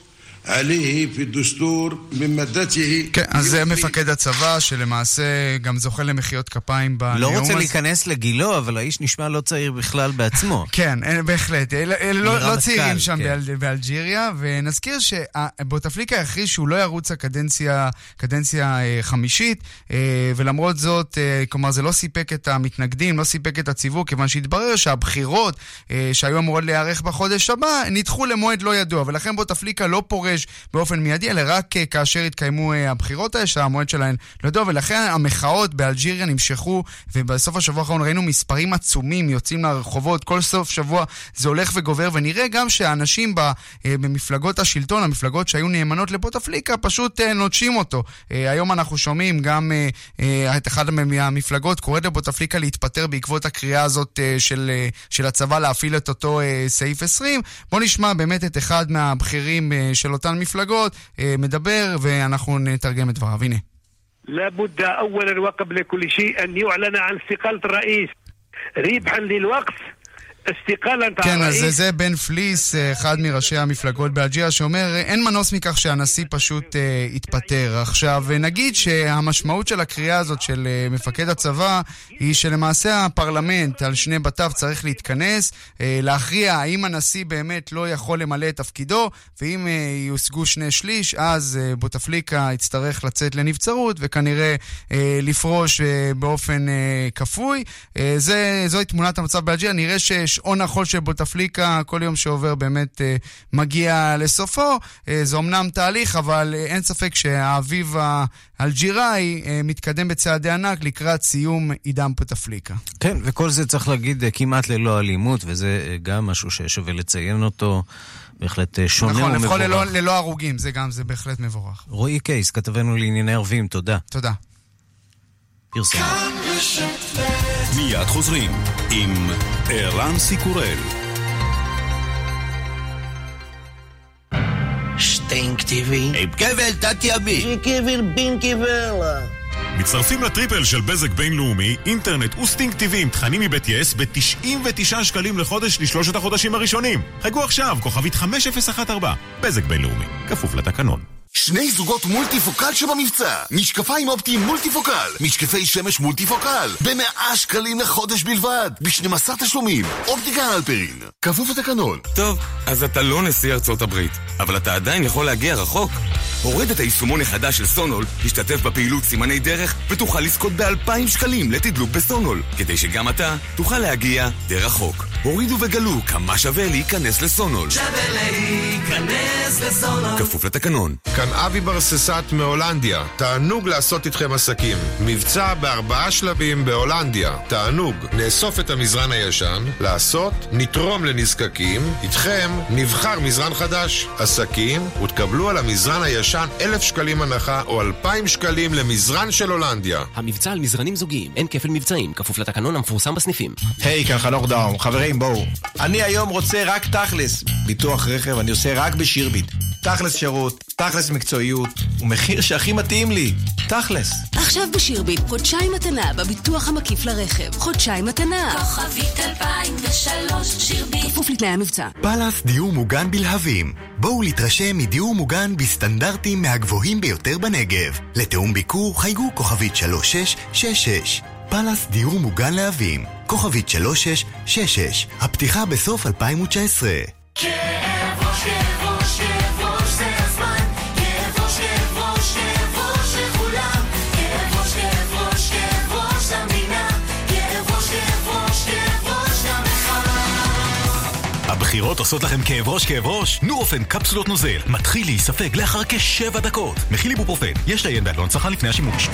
כן, אז זה מפקד הצבא, שלמעשה גם זוכה למחיאות כפיים בנאום לא הזה. רוצה להיכנס לגילו, אבל האיש נשמע לא צעיר בכלל בעצמו. כן, אין- בהחלט. לא, מרמטכ"ל, לא צעירים שם כן. באל, באלג'יריה, ונזכיר שבוטפליקה הכריז שהוא לא ירוץ הקדנציה קדנציה אה, חמישית, אה, ולמרות זאת, אה, כלומר זה לא סיפק את המתנגדים, לא סיפק את הציבור, כיוון שהתברר שהבחירות אה, שהיו אמורות להיערך בחודש הבא, נדחו למועד לא ידוע, ולכן בוטפליקה לא פורש באופן מיידי, אלא רק אה, כאשר יתקיימו אה, הבחירות האלה, שהמועד שלהן לא ידוע, ולכן המחאות באלג'יריה נמשכו, ובסוף השבוע האחרון ראינו מספרים עצומים יוצאים לרחובות, כל סוף שבוע זה הולך וגובר, ונראה גם שהאנשים אה, במפלגות השלטון, המפלגות שהיו נאמנות לבוטפליקה, פשוט נוטשים אותו. היום אנחנו שומעים גם את אחד מהמפלגות קוראת לבוטפליקה להתפטר בעקבות הקריאה הזאת של, של הצבא להפעיל את אותו סעיף 20. בואו נשמע באמת את אחד מהבכירים של אותן מפלגות אה, מדבר, ואנחנו נתרגם את דבריו. הנה. لابد اولا وقبل كل شيء ان يعلن عن استقاله الرئيس ربحا للوقت אסתיקלנט כן, אז זה בן פליס, אה, אחד מראשי המפלגות באלג'ירה, שאומר, אה, אין מנוס מכך שהנשיא פשוט אה, יתפטר. עכשיו, נגיד שהמשמעות של הקריאה הזאת של מפקד הצבא, היא שלמעשה הפרלמנט על שני בתיו צריך להתכנס, להכריע האם הנשיא באמת לא יכול למלא את תפקידו, ואם יושגו שני שליש, אז בוטפליקה יצטרך לצאת לנבצרות, וכנראה לפרוש באופן כפוי. זוהי תמונת המצב באלג'ירה. נראה ש... ששעון החול של בוטפליקה, כל יום שעובר באמת אה, מגיע לסופו. אה, זה אומנם תהליך, אבל אה, אין ספק שהאביב האלג'יראי אה, מתקדם בצעדי ענק לקראת סיום עידן בוטפליקה. כן, וכל זה צריך להגיד אה, כמעט ללא אלימות, וזה אה, גם משהו ששווה לציין אותו. בהחלט אה, שונה נכון, ומבורך. לפחות ללא, ללא הרוגים, זה גם, זה בהחלט מבורך. רועי קייס, כתבנו לענייני ערבים, תודה. תודה. פרסום. מיד חוזרים עם ערן סיקורל. שטינק טבעי. עם כבל תת-ימי. שכבל בין כבלה. מצטרפים לטריפל של בזק בינלאומי, אינטרנט וסטינג TV עם תכנים מבית יס ב-99 שקלים לחודש לשלושת החודשים הראשונים. חייגו עכשיו, כוכבית 5014, בזק בינלאומי, כפוף לתקנון. שני זוגות מולטיפוקל שבמבצע משקפיים אופטיים מולטיפוקל משקפי שמש מולטיפוקל במאה שקלים לחודש בלבד ב-12 תשלומים אופטיקה הלפרין כפוף לתקנון טוב, אז אתה לא נשיא ארצות הברית, אבל אתה עדיין יכול להגיע רחוק. הורד את היישומון החדש של סונול, תשתתף בפעילות סימני דרך ותוכל לזכות ב-2,000 שקלים לתדלוק בסונול, כדי שגם אתה תוכל להגיע די רחוק. הורידו וגלו כמה שווה להיכנס לסונול. שווה להיכנס. כפוף לתקנון. כאן אבי ברססט מהולנדיה. תענוג לעשות איתכם עסקים. מבצע בארבעה שלבים בהולנדיה. תענוג. נאסוף את המזרן הישן, לעשות, נתרום לנזקקים, איתכם נבחר מזרן חדש. עסקים, ותקבלו על המזרן הישן אלף שקלים הנחה או אלפיים שקלים למזרן של הולנדיה. המבצע על מזרנים זוגיים, אין כפל מבצעים, כפוף לתקנון המפורסם בסניפים. היי, כאן חנוך דאום. חברים, בואו. אני היום רוצה רק תכלס. ביטוח רכב אני עושה רק בשירביט. תכלס שירות, תכלס מקצועיות, ומחיר שהכי מתאים לי. תכלס. עכשיו בשירביט, חודשיים מתנה בביטוח המקיף לרכב. חודשיים מתנה. כוכבית 2003 שירביט. כפוף לתנאי המבצע. פאלאס דיור מוגן בלהבים. בואו להתרשם מדיור מוגן בסטנדרטים מהגבוהים ביותר בנגב. לתיאום ביקור חייגו כוכבית 3666. פאלאס דיור מוגן להבים. כוכבית 3666. הפתיחה בסוף 2019. כאב הבחירות עושות לכם כאב ראש כאב ראש? נורופן קפסולות נוזל. מתחיל להיספג לאחר כשבע דקות. מכיל איבופרופן, יש לעיין בעלון צרכן לפני השימוש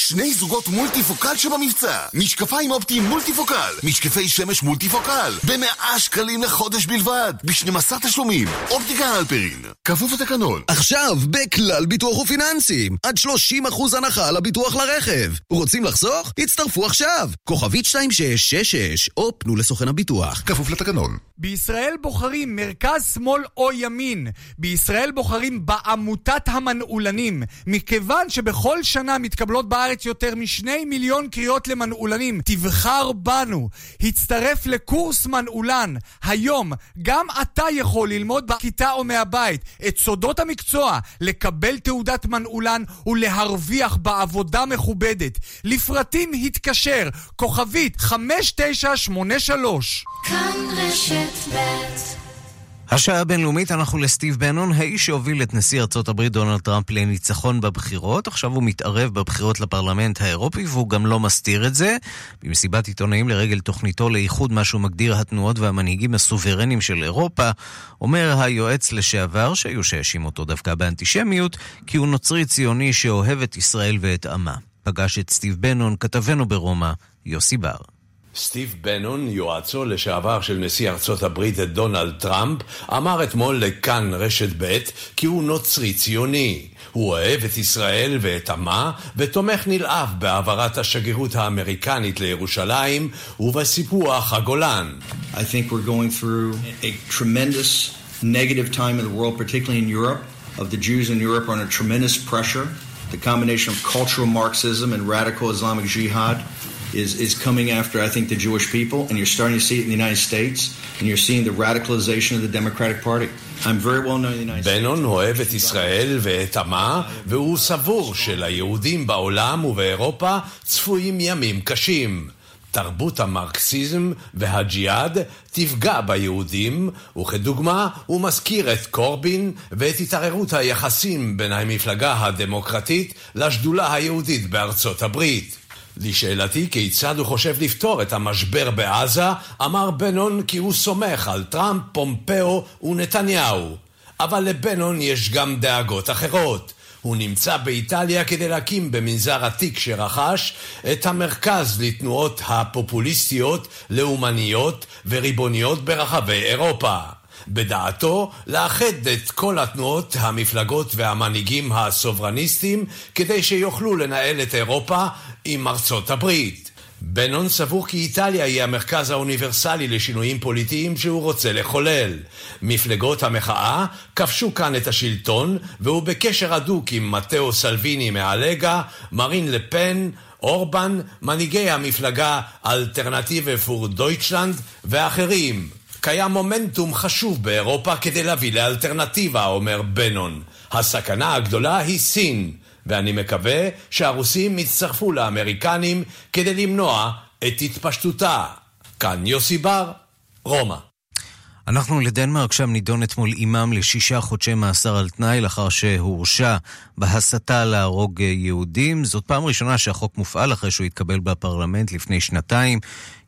שני זוגות מולטיפוקל שבמבצע. משקפיים אופטיים מולטיפוקל. משקפי שמש מולטיפוקל. במאה שקלים לחודש בלבד. ב-12 תשלומים. אופטיקה הלפרין כפוף לתקנון. עכשיו בכלל ביטוח ופיננסים עד 30% הנחה על הביטוח לרכב. רוצים לחסוך? הצטרפו עכשיו. כוכבית 2666 או פנו לסוכן הביטוח. כפוף לתקנון. בישראל בוחרים מרכז, שמאל או ימין. בישראל בוחרים בעמותת המנעולנים. מכיוון שבכל שנה מתקבלות בארץ יותר משני מיליון קריאות למנעולנים, תבחר בנו. הצטרף לקורס מנעולן. היום גם אתה יכול ללמוד בכיתה או מהבית את סודות המקצוע, לקבל תעודת מנעולן ולהרוויח בעבודה מכובדת. לפרטים התקשר, כוכבית 5983 כאן רשת ב' השעה הבינלאומית, אנחנו לסטיב בנון, האיש שהוביל את נשיא ארצות הברית דונלד טראמפ לניצחון בבחירות. עכשיו הוא מתערב בבחירות לפרלמנט האירופי והוא גם לא מסתיר את זה. במסיבת עיתונאים לרגל תוכניתו לאיחוד מה שהוא מגדיר התנועות והמנהיגים הסוברנים של אירופה, אומר היועץ לשעבר, שהיו שהאשים אותו דווקא באנטישמיות, כי הוא נוצרי ציוני שאוהב את ישראל ואת עמה. פגש את סטיב בנון, כתבנו ברומא, יוסי בר. סטיב בנון, יועצו לשעבר של נשיא ארצות הברית דונלד טראמפ, אמר אתמול לכאן רשת ב' כי הוא נוצרי ציוני. הוא אוהב את ישראל ואת עמה, ותומך נלהב בהעברת השגרירות האמריקנית לירושלים ובסיפוח הגולן. I think we're going through a tremendous negative time in the world, particularly in Europe. Of the Jews in Europe are under tremendous pressure. The combination of cultural Marxism and radical Islamic jihad is, is coming after, I think, the Jewish people, and you're starting to see it in the United States, and you're seeing the radicalization of the Democratic Party. בנון אוהב את ישראל ואת עמה, והוא סבור שליהודים בעולם ובאירופה צפויים ימים קשים. תרבות המרקסיזם והג'יהאד תפגע ביהודים, וכדוגמה הוא מזכיר את קורבין ואת התערערות היחסים בין המפלגה הדמוקרטית לשדולה היהודית בארצות הברית. לשאלתי כיצד הוא חושב לפתור את המשבר בעזה, אמר בנון כי הוא סומך על טראמפ, פומפאו ונתניהו. אבל לבנון יש גם דאגות אחרות. הוא נמצא באיטליה כדי להקים במנזר עתיק שרכש את המרכז לתנועות הפופוליסטיות, לאומניות וריבוניות ברחבי אירופה. בדעתו לאחד את כל התנועות, המפלגות והמנהיגים הסוברניסטים כדי שיוכלו לנהל את אירופה עם ארצות הברית. בנון סבור כי איטליה היא המרכז האוניברסלי לשינויים פוליטיים שהוא רוצה לחולל. מפלגות המחאה כבשו כאן את השלטון, והוא בקשר הדוק עם מתאו סלוויני מהלגה, מרין לפן, אורבן, מנהיגי המפלגה אלטרנטיבה פור דויטשלנד ואחרים. קיים מומנטום חשוב באירופה כדי להביא לאלטרנטיבה, אומר בנון. הסכנה הגדולה היא סין, ואני מקווה שהרוסים יצטרפו לאמריקנים כדי למנוע את התפשטותה. כאן יוסי בר, רומא. אנחנו לדנמרק, שם נידון אתמול אימם לשישה חודשי מאסר על תנאי לאחר שהורשע בהסתה להרוג יהודים. זאת פעם ראשונה שהחוק מופעל אחרי שהוא התקבל בפרלמנט לפני שנתיים.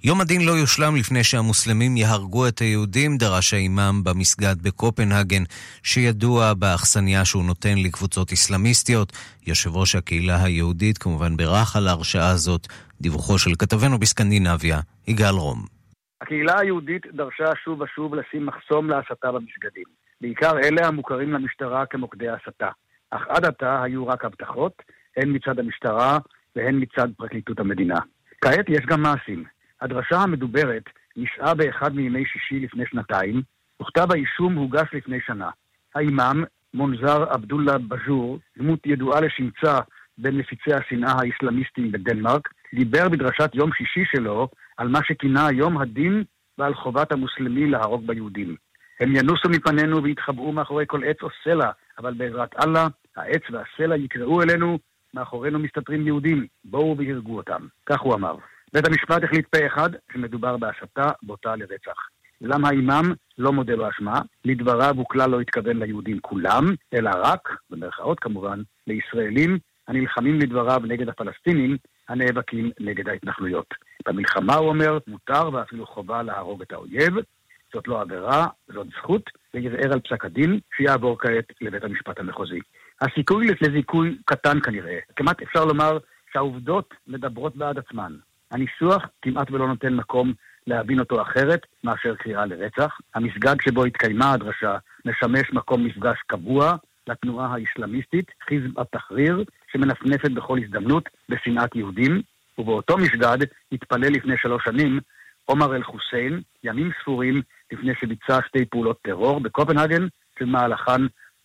יום הדין לא יושלם לפני שהמוסלמים יהרגו את היהודים, דרש האימם במסגד בקופנהגן, שידוע באכסניה שהוא נותן לקבוצות אסלאמיסטיות. יושב ראש הקהילה היהודית כמובן בירך על ההרשעה הזאת. דיווחו של כתבנו בסקנדינביה, יגאל רום. הקהילה היהודית דרשה שוב ושוב לשים מחסום להסתה במסגדים. בעיקר אלה המוכרים למשטרה כמוקדי הסתה. אך עד עתה היו רק הבטחות, הן מצד המשטרה והן מצד פרקליטות המדינה. כעת יש גם מעשים. הדרשה המדוברת נישאה באחד מימי שישי לפני שנתיים, וכתב האישום הוגש לפני שנה. האימאם, מונזר עבדולה בז'ור, דמות ידועה לשמצה בין מפיצי השנאה האסלאמיסטים בדנמרק, דיבר בדרשת יום שישי שלו על מה שכינה יום הדין ועל חובת המוסלמי להרוג ביהודים. הם ינוסו מפנינו ויתחבאו מאחורי כל עץ או סלע, אבל בעזרת אללה, העץ והסלע יקראו אלינו, מאחורינו מסתתרים יהודים, בואו והרגו אותם. כך הוא אמר. בית המשפט החליט פה אחד שמדובר בהסתה בוטה לרצח. אולם האימאם לא מודה באשמה, לדבריו הוא כלל לא התכוון ליהודים כולם, אלא רק, במרכאות כמובן, לישראלים הנלחמים לדבריו נגד הפלסטינים הנאבקים נגד ההתנחלויות. במלחמה, הוא אומר, מותר ואפילו חובה להרוג את האויב. זאת לא עבירה, זאת זכות, וערער על פסק הדין, שיעבור כעת לבית המשפט המחוזי. הסיכוי לזיכוי קטן כנראה. כמעט אפשר לומר שהעובדות מדברות בעד עצמן. הניסוח כמעט ולא נותן מקום להבין אותו אחרת מאשר קריאה לרצח. המסגד שבו התקיימה הדרשה משמש מקום מפגש קבוע לתנועה האסלאמיסטית, חיזב א-תחריר, שמנפנפת בכל הזדמנות בשנאת יהודים, ובאותו מסגד התפלל לפני שלוש שנים עומר אל-חוסיין, ימים ספורים לפני שביצע שתי פעולות טרור בקופנהגן, שבמהלכן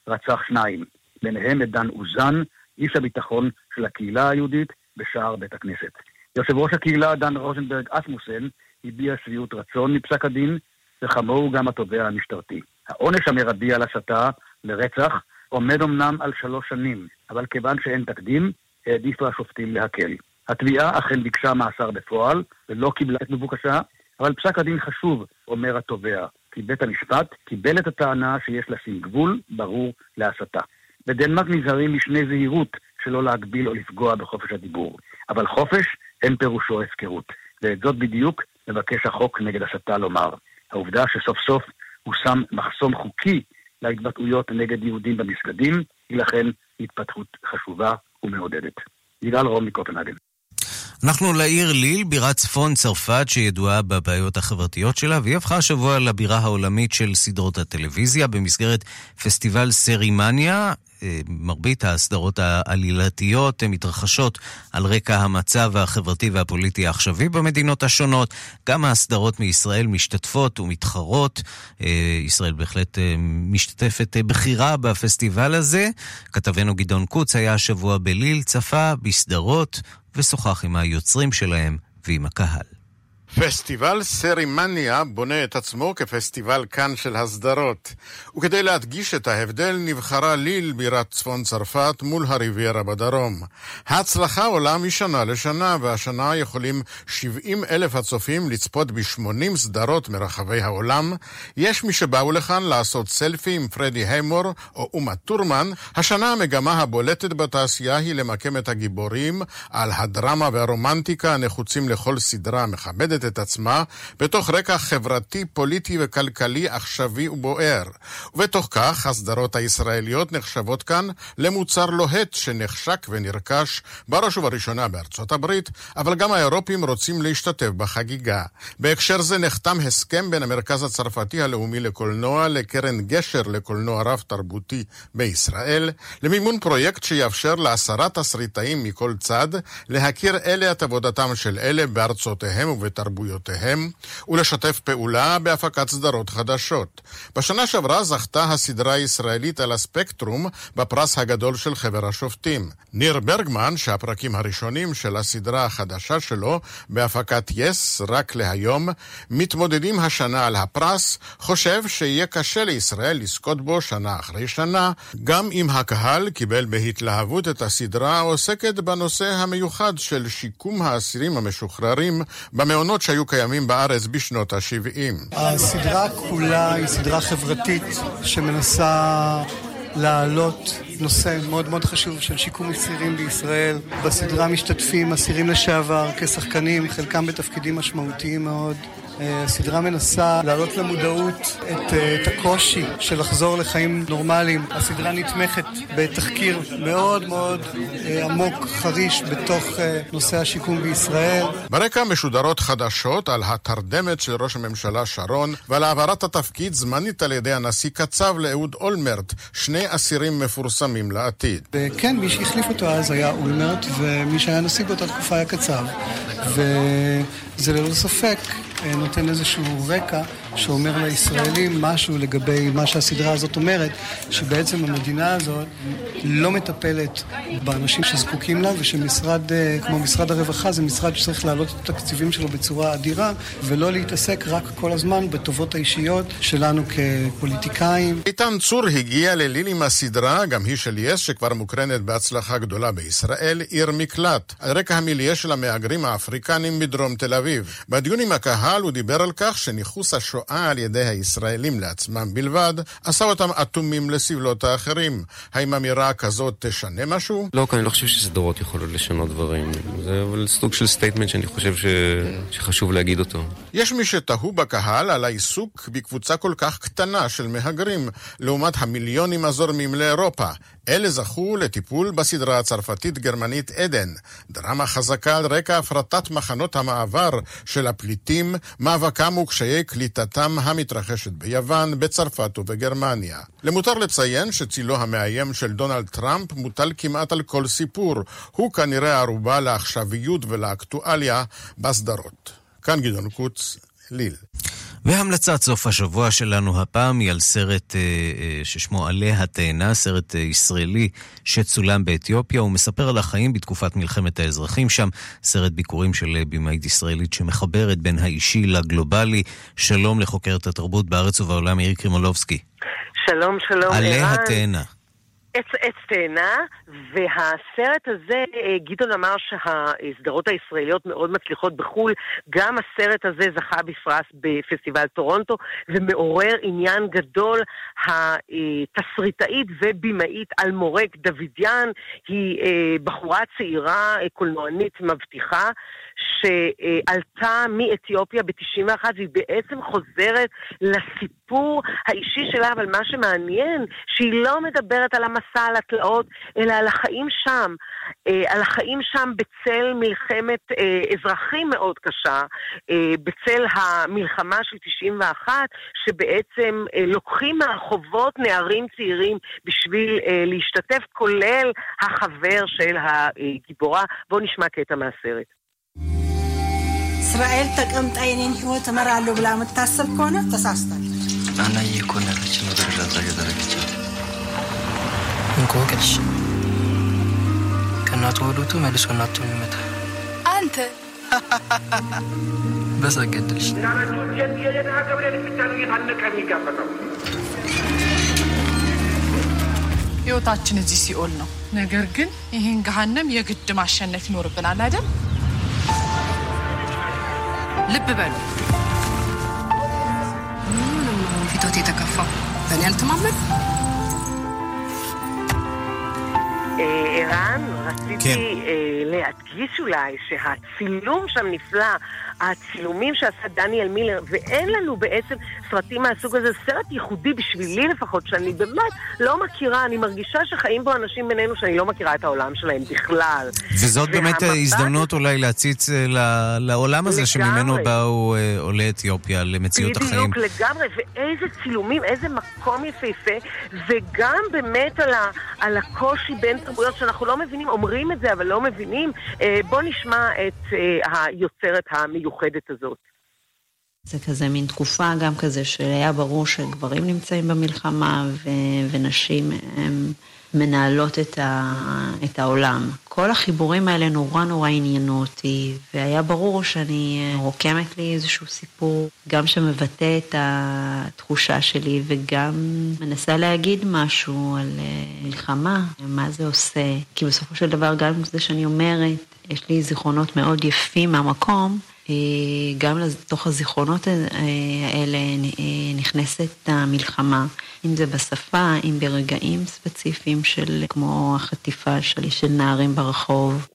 רצח שניים, ביניהם את דן אוזן, איש הביטחון של הקהילה היהודית, בשער בית הכנסת. יושב ראש הקהילה דן רוזנברג אסמוסן הביע שביעות רצון מפסק הדין, וכמוהו גם התובע המשטרתי. העונש המרבי על הסתה לרצח עומד אמנם על שלוש שנים, אבל כיוון שאין תקדים, העדיפו השופטים להקל. התביעה אכן ביקשה מאסר בפועל, ולא קיבלה את מבוקשה, אבל פסק הדין חשוב, אומר התובע, כי בית המשפט קיבל את הטענה שיש לשים גבול ברור להסתה. בדנמרק נזהרים משני זהירות שלא להגביל או לפגוע בחופש הדיבור. אבל חופש אין פירושו הפקרות. ואת זאת בדיוק מבקש החוק נגד הסתה לומר. העובדה שסוף סוף הוא שם מחסום חוקי להתבטאויות נגד יהודים במסגדים, היא לכן התפתחות חשובה ומעודדת. יגאל רום מקופנהגן. אנחנו לעיר ליל, בירת צפון צרפת, שידועה בבעיות החברתיות שלה, והיא הפכה השבוע לבירה העולמית של סדרות הטלוויזיה במסגרת פסטיבל סרימניה. אה, מרבית הסדרות העלילתיות מתרחשות על רקע המצב החברתי והפוליטי העכשווי במדינות השונות. גם הסדרות מישראל משתתפות ומתחרות. אה, ישראל בהחלט אה, משתתפת בכירה בפסטיבל הזה. כתבנו גדעון קוץ היה השבוע בליל, צפה בסדרות ושוחח עם היוצרים שלהם ועם הקהל. פסטיבל סרימניה בונה את עצמו כפסטיבל כאן של הסדרות. וכדי להדגיש את ההבדל נבחרה ליל בירת צפון צרפת מול הריביירה בדרום. ההצלחה עולה משנה לשנה, והשנה יכולים 70 אלף הצופים לצפות ב-80 סדרות מרחבי העולם. יש מי שבאו לכאן לעשות סלפי עם פרדי היימור או אומה טורמן. השנה המגמה הבולטת בתעשייה היא למקם את הגיבורים על הדרמה והרומנטיקה הנחוצים לכל סדרה המכבדת את עצמה בתוך רקע חברתי, פוליטי וכלכלי עכשווי ובוער. ובתוך כך, הסדרות הישראליות נחשבות כאן למוצר לוהט שנחשק ונרכש בראש ובראשונה בארצות הברית, אבל גם האירופים רוצים להשתתף בחגיגה. בהקשר זה נחתם הסכם בין המרכז הצרפתי הלאומי לקולנוע לקרן גשר לקולנוע רב-תרבותי בישראל, למימון פרויקט שיאפשר לעשרה תסריטאים מכל צד להכיר אלה את עבודתם של אלה בארצותיהם ובתרבויותיהם, ולשתף פעולה בהפקת סדרות חדשות. בשנה שעברה זכתה הסדרה הישראלית על הספקטרום בפרס הגדול של חבר השופטים. ניר ברגמן, שהפרקים הראשונים של הסדרה החדשה שלו בהפקת יס רק להיום, מתמודדים השנה על הפרס, חושב שיהיה קשה לישראל לזכות בו שנה אחרי שנה, גם אם הקהל קיבל בהתלהבות את הסדרה העוסקת בנושא המיוחד של שיקום האסירים המשוחררים במעונות שהיו קיימים בארץ בשנות ה-70. הסדרה כולה היא סדרה חברתית שמנסה להעלות נושא מאוד מאוד חשוב של שיקום אסירים בישראל. בסדרה משתתפים אסירים לשעבר כשחקנים, חלקם בתפקידים משמעותיים מאוד. אה, הסדרה מנסה להעלות למודעות את, אה, את הקושי של לחזור לחיים נורמליים. הסדרה נתמכת בתחקיר מאוד מאוד אה, עמוק, חריש, בתוך נושא השיקום בישראל. ברקע משודרות חדשות על התרדמת של ראש הממשלה שרון ועל העברת התפקיד זמנית על ידי הנשיא קצב לאהוד אולמרט, שני אסירים מפורסמים לעתיד. כן, מי שהחליף אותו אז היה אולמרט, ומי שהיה נשיא באותה תקופה היה קצב. וזה ללא ספק נותן איזשהו רקע שאומר לישראלים משהו לגבי מה שהסדרה הזאת אומרת, שבעצם המדינה הזאת לא מטפלת באנשים שזקוקים לה, ושמשרד אה, כמו משרד הרווחה זה משרד שצריך להעלות את התקציבים שלו בצורה אדירה, ולא להתעסק רק כל הזמן בטובות האישיות שלנו כפוליטיקאים. איתן צור הגיע לליל עם הסדרה, גם היא של יס, שכבר מוקרנת בהצלחה גדולה בישראל, עיר מקלט, על רקע המיליה של המהגרים האפריקנים מדרום תל אביב. בדיון עם הקהל הוא דיבר על כך שניכוס השואה על ידי הישראלים לעצמם בלבד, עשה אותם אטומים לסבלות האחרים. האם אמירה כזאת תשנה משהו? לא, כי אני לא חושב שסדרות יכולות לשנות דברים. זה אבל סוג של statement שאני חושב ש... שחשוב להגיד אותו. יש מי שתהו בקהל על העיסוק בקבוצה כל כך קטנה של מהגרים, לעומת המיליונים הזורמים לאירופה. אלה זכו לטיפול בסדרה הצרפתית-גרמנית עדן, דרמה חזקה על רקע הפעלת מחנות המעבר של הפליטים, מאבקם וקשיי קליטתם המתרחשת ביוון, בצרפת ובגרמניה. למותר לציין שצילו המאיים של דונלד טראמפ מוטל כמעט על כל סיפור. הוא כנראה ערובה לעכשוויות ולאקטואליה בסדרות. כאן גדעון קוץ, ליל. והמלצת סוף השבוע שלנו הפעם היא על סרט אה, אה, ששמו עלי התאנה, סרט אה, ישראלי שצולם באתיופיה. הוא מספר על החיים בתקופת מלחמת האזרחים שם, סרט ביקורים של במאית ישראלית שמחברת בין האישי לגלובלי. שלום לחוקרת התרבות בארץ ובעולם, יאיר קרימולובסקי. שלום, שלום, עלי. התאנה. עץ עץ תאנה, והסרט הזה, אה, גדעון אמר שהסדרות הישראליות מאוד מצליחות בחו"ל, גם הסרט הזה זכה בפרס בפסטיבל טורונטו, ומעורר עניין גדול. התסריטאית ובימאית אלמורק דוידיאן היא אה, בחורה צעירה, אה, קולנוענית מבטיחה. שעלתה מאתיופיה ב-91 והיא בעצם חוזרת לסיפור האישי שלה, אבל מה שמעניין, שהיא לא מדברת על המסע, על התלאות, אלא על החיים שם. אה, על החיים שם בצל מלחמת אה, אזרחים מאוד קשה, אה, בצל המלחמה של 91, שבעצם אה, לוקחים מהרחובות נערים צעירים בשביל אה, להשתתף, כולל החבר של הגיבורה. בואו נשמע קטע מהסרט. እስራኤል ተቀምጣ የኔን ህይወት እመራለሁ ብላ የምታስብ ከሆነ ተሳስታለች። ናናዬ እኮ እናታችን መጨረሻ እዛ እየዘረግቻት እንቆቅልሽ ከእናቱ ወዶቱ መልሶ እናቱን ይመታ አንተ በሰገድልሽ ህይወታችን እዚህ ሲኦል ነው። ነገር ግን ይህን ገሃነም የግድ ማሸነፍ ይኖርብናል አይደል? ልብ በሉ። ምንም ፊቶት የተከፋው በእኔ አልተማመን ערן, רציתי כן. אה, להדגיש אולי שהצילום שם נפלא, הצילומים שעשה דניאל מילר, ואין לנו בעצם סרטים מהסוג הזה, סרט ייחודי בשבילי לפחות, שאני באמת לא מכירה, אני מרגישה שחיים בו אנשים בינינו שאני לא מכירה את העולם שלהם בכלל. וזאת באמת הזדמנות אולי להציץ אה, ל- לעולם הזה שממנו לגמרי. באו אה, עולי אתיופיה למציאות החיים. בדיוק, לגמרי, ואיזה צילומים, איזה מקום יפהפה, וגם באמת על, ה, על הקושי בין תרבויות שאנחנו לא מבינים, אומרים את זה אבל לא מבינים. אה, בוא נשמע את היוצרת המיוחדת הזאת. זה כזה מין תקופה גם כזה שהיה ברור שגברים נמצאים במלחמה ו- ונשים הם מנהלות את, ה- את העולם. כל החיבורים האלה נורא נורא עניינו אותי, והיה ברור שאני אה, רוקמת לי איזשהו סיפור, גם שמבטא את התחושה שלי וגם מנסה להגיד משהו על אה, מלחמה, מה זה עושה. כי בסופו של דבר, גם זה שאני אומרת, יש לי זיכרונות מאוד יפים מהמקום, גם לתוך הזיכרונות אה, האלה אה, נכנסת המלחמה, אם זה בשפה, אם ברגעים ספציפיים של כמו החטיפה של, של נערים ברחוב.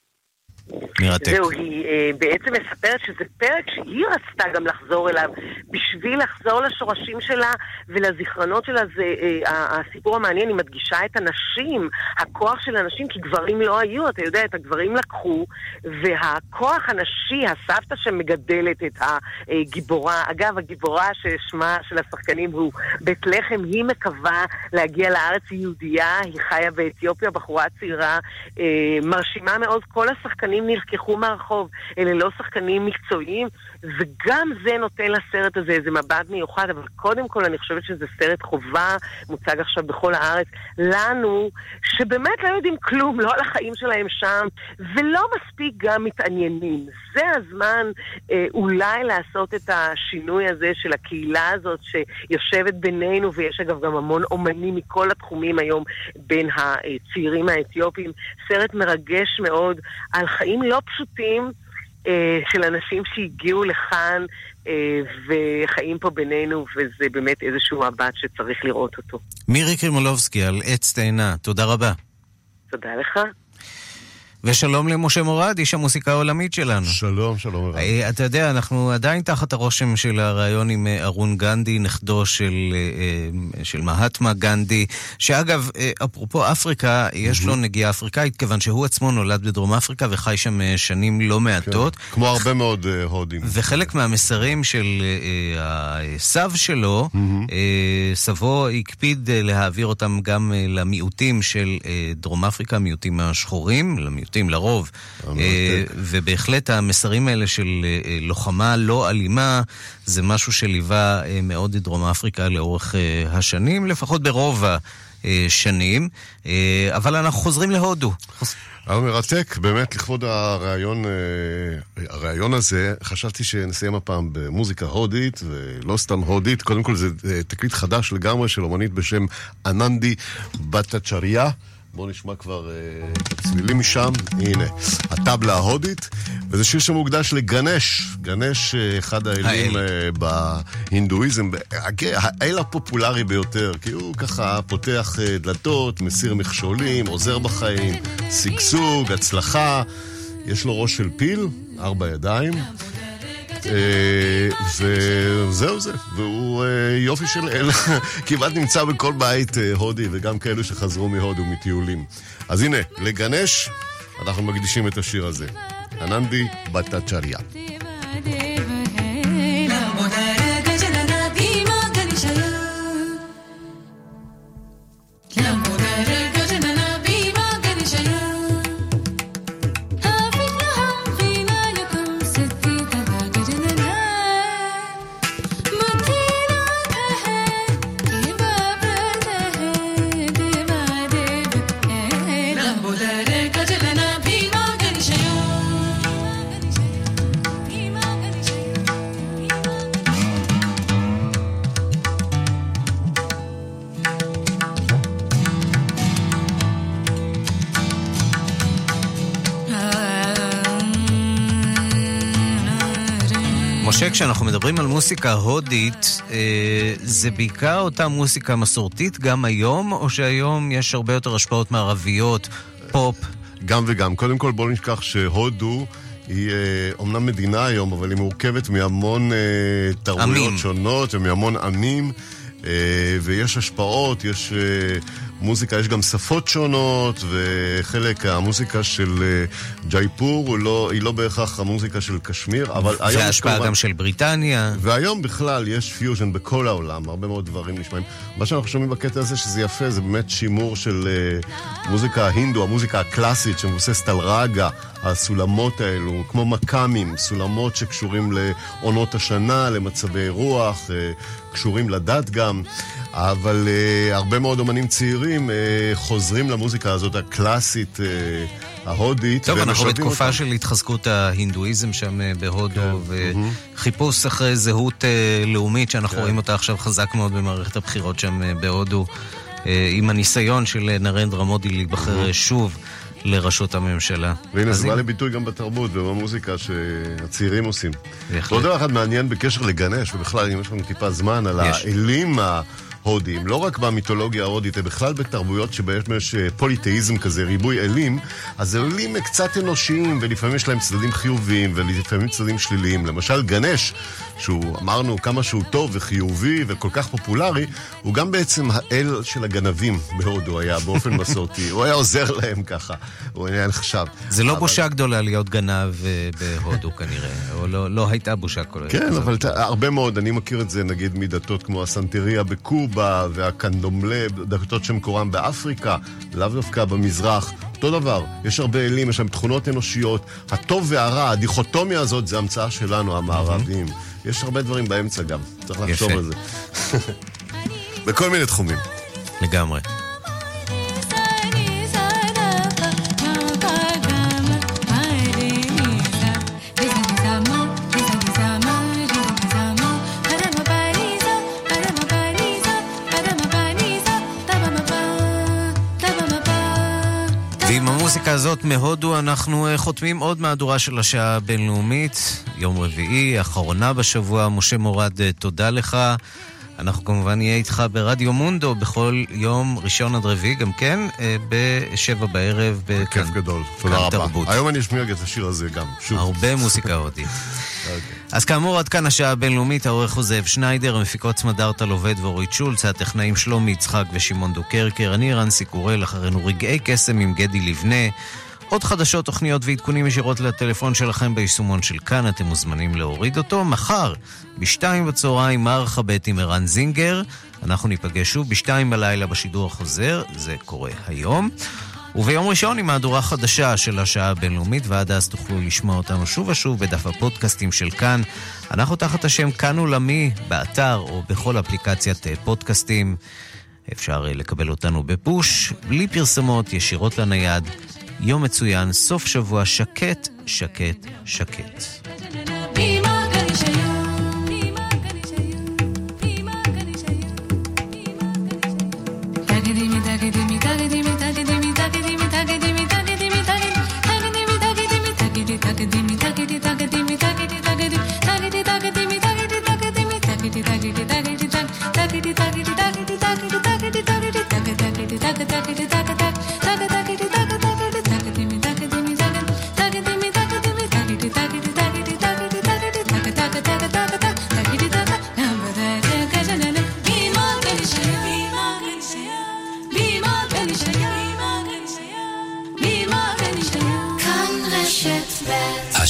מרתק. זהו, היא אה, בעצם מספרת שזה פרק שהיא רצתה גם לחזור אליו, בשביל לחזור לשורשים שלה ולזיכרונות שלה. זה אה, הסיפור המעניין, היא מדגישה את הנשים, הכוח של הנשים, כי גברים לא היו, אתה יודע, את הגברים לקחו, והכוח הנשי, הסבתא שמגדלת את הגיבורה, אגב, הגיבורה ששמה של השחקנים הוא בית לחם, היא מקווה להגיע לארץ, יהודייה, היא חיה באתיופיה, בחורה צעירה, אה, מרשימה מאוד, כל השחקנים נלקחו מהרחוב, אלה לא שחקנים מקצועיים, וגם זה נותן לסרט הזה איזה מבט מיוחד, אבל קודם כל אני חושבת שזה סרט חובה, מוצג עכשיו בכל הארץ, לנו, שבאמת לא יודעים כלום, לא על החיים שלהם שם, ולא מספיק גם מתעניינים. זה הזמן אה, אולי לעשות את השינוי הזה של הקהילה הזאת שיושבת בינינו, ויש אגב גם המון אומנים מכל התחומים היום בין הצעירים האתיופים. סרט מרגש מאוד על חיים לא פשוטים. אה, של אנשים שהגיעו לכאן אה, וחיים פה בינינו, וזה באמת איזשהו מבט שצריך לראות אותו. מירי קרימולובסקי על עץ תאנה, תודה רבה. תודה לך. ושלום למשה מורד, איש המוסיקה העולמית שלנו. שלום, שלום. ערן. אה, אתה יודע, אנחנו עדיין תחת הרושם של הריאיון עם אה, ארון גנדי, נכדו של, אה, של מהטמה גנדי, שאגב, אפרופו אפריקה, יש לו נגיעה אפריקאית, כיוון שהוא עצמו נולד בדרום אפריקה וחי שם שנים לא מעטות. כמו הרבה מאוד הודים. וחלק מהמסרים של הסב שלו, סבו הקפיד להעביר אותם גם למיעוטים של דרום אפריקה, המיעוטים השחורים, למיעוטים לרוב. אה, ובהחלט המסרים האלה של אה, לוחמה לא אלימה, זה משהו שליווה אה, מאוד את דרום אפריקה לאורך השנים, לפחות ברוב השנים. אבל אנחנו חוזרים להודו. היה מרתק, באמת, לכבוד הרעיון, הרעיון הזה, חשבתי שנסיים הפעם במוזיקה הודית, ולא סתם הודית, קודם כל זה תקליט חדש לגמרי של אומנית בשם אננדי בטאצ'ריה. בואו נשמע כבר אה, צלילים משם, הנה, הטבלה ההודית, וזה שיר שמוקדש לגנש, גנש אה, אחד האלים אה, בהינדואיזם, הג- האל הפופולרי ביותר, כי הוא ככה פותח אה, דלתות, מסיר מכשולים, עוזר בחיים, שגשוג, הצלחה, יש לו ראש של פיל, ארבע ידיים. אה, וזהו זה, והוא אה, יופי של אל, כמעט נמצא בכל בית אה, הודי וגם כאלו שחזרו מהודו מטיולים. אז הנה, לגנש, אנחנו מקדישים את השיר הזה. אננדי בטאצ'ריה. מדברים על מוסיקה הודית, אה, זה בעיקר אותה מוסיקה מסורתית גם היום, או שהיום יש הרבה יותר השפעות מערביות פופ? גם וגם. קודם כל בואו נשכח שהודו היא אה, אומנם מדינה היום, אבל היא מורכבת מהמון אה, תרבויות. שונות ומהמון עמים. אה, ויש השפעות, יש אה, מוזיקה, יש גם שפות שונות, וחלק, המוזיקה של אה, ג'ייפור הוא לא, היא לא בהכרח המוזיקה של קשמיר, אבל היום יש והשפעה כמובן... גם של בריטניה. והיום בכלל יש פיוז'ן בכל העולם, הרבה מאוד דברים נשמעים. מה שאנחנו שומעים בקטע הזה שזה יפה, זה באמת שימור של uh, מוזיקה ההינדו, המוזיקה הקלאסית שמבוססת על רגה, הסולמות האלו, כמו מכ"מים, סולמות שקשורים לעונות השנה, למצבי רוח, uh, קשורים לדת גם. אבל uh, הרבה מאוד אומנים צעירים uh, חוזרים למוזיקה הזאת הקלאסית, uh, ההודית. טוב, אנחנו בתקופה אותה. של התחזקות ההינדואיזם שם בהודו, וחיפוש אחרי זהות לאומית, שאנחנו רואים אותה עכשיו חזק מאוד במערכת הבחירות שם בהודו, עם הניסיון של נרנדרה מודי להיבחר שוב לראשות הממשלה. והנה, זה בא הנה, ליביטוי גם בתרבות ובמוזיקה שהצעירים עושים. בהחלט. עוד דבר אחד מעניין בקשר לגנש, ובכלל, אם יש לנו טיפה זמן, על יש. האלים ההודיים, לא רק במיתולוגיה ההודית, אלא בכלל בתרבויות שבהן יש אה, פוליתאיזם כזה, ריבוי אלים, אז אלים קצת אנושיים, ולפעמים יש להם צדדים חיוביים, ולפעמים צדדים שליליים. למשל, גנש, שהוא, אמרנו כמה שהוא טוב וחיובי וכל כך פופולרי, הוא גם בעצם האל של הגנבים בהודו היה, באופן מסורתי. הוא היה עוזר להם ככה, הוא היה נחשב. זה לא אבל- בושה גדולה להיות גנב אה, בהודו כנראה, או לא לא הייתה בושה כוללת. כן, אבל ת- הרבה מאוד, אני מכיר את זה נגיד מדתות כמו הסנטריה בקובה והקנדומלה, דתות שמקורם באפריקה, לאו דווקא במזרח. אותו דבר, יש הרבה אלים, יש להם תכונות אנושיות. הטוב והרע, הדיכוטומיה הזאת, זה המצאה שלנו, המערבים. יש הרבה דברים באמצע גם, צריך לחשוב. על זה. בכל מיני תחומים. לגמרי. המוזיקה הזאת מהודו אנחנו אה, חותמים עוד מהדורה של השעה הבינלאומית, יום רביעי, אחרונה בשבוע. משה מורד, אה, תודה לך. אנחנו כמובן נהיה איתך ברדיו מונדו בכל יום ראשון עד רביעי, גם כן, אה, בשבע בערב. בכאן- כיף גדול, תודה רבה. תרבות. היום אני אשמיע את השיר הזה גם, שוב. הרבה מוסיקה הודית. אז כאמור, עד כאן השעה הבינלאומית, העורך הוא זאב שניידר, המפיקות סמדארטה לובד ואורית שולץ, הטכנאים שלומי יצחק ושמעון דוקרקר, אני רנסי קורל, אחרינו רגעי קסם עם גדי לבנה. עוד חדשות, תוכניות ועדכונים ישירות לטלפון שלכם ביישומון של כאן, אתם מוזמנים להוריד אותו. מחר, בשתיים בצהריים, מערכה ב' עם ערן זינגר. אנחנו ניפגש שוב בשתיים בלילה בשידור החוזר, זה קורה היום. וביום ראשון עם מהדורה חדשה של השעה הבינלאומית, ועד אז תוכלו לשמוע אותנו שוב ושוב בדף הפודקאסטים של כאן. אנחנו תחת השם כאן עולמי, באתר או בכל אפליקציית אה, פודקאסטים. אפשר אה, לקבל אותנו בפוש, בלי פרסומות, ישירות לנייד. יום מצוין, סוף שבוע שקט, שקט, שקט.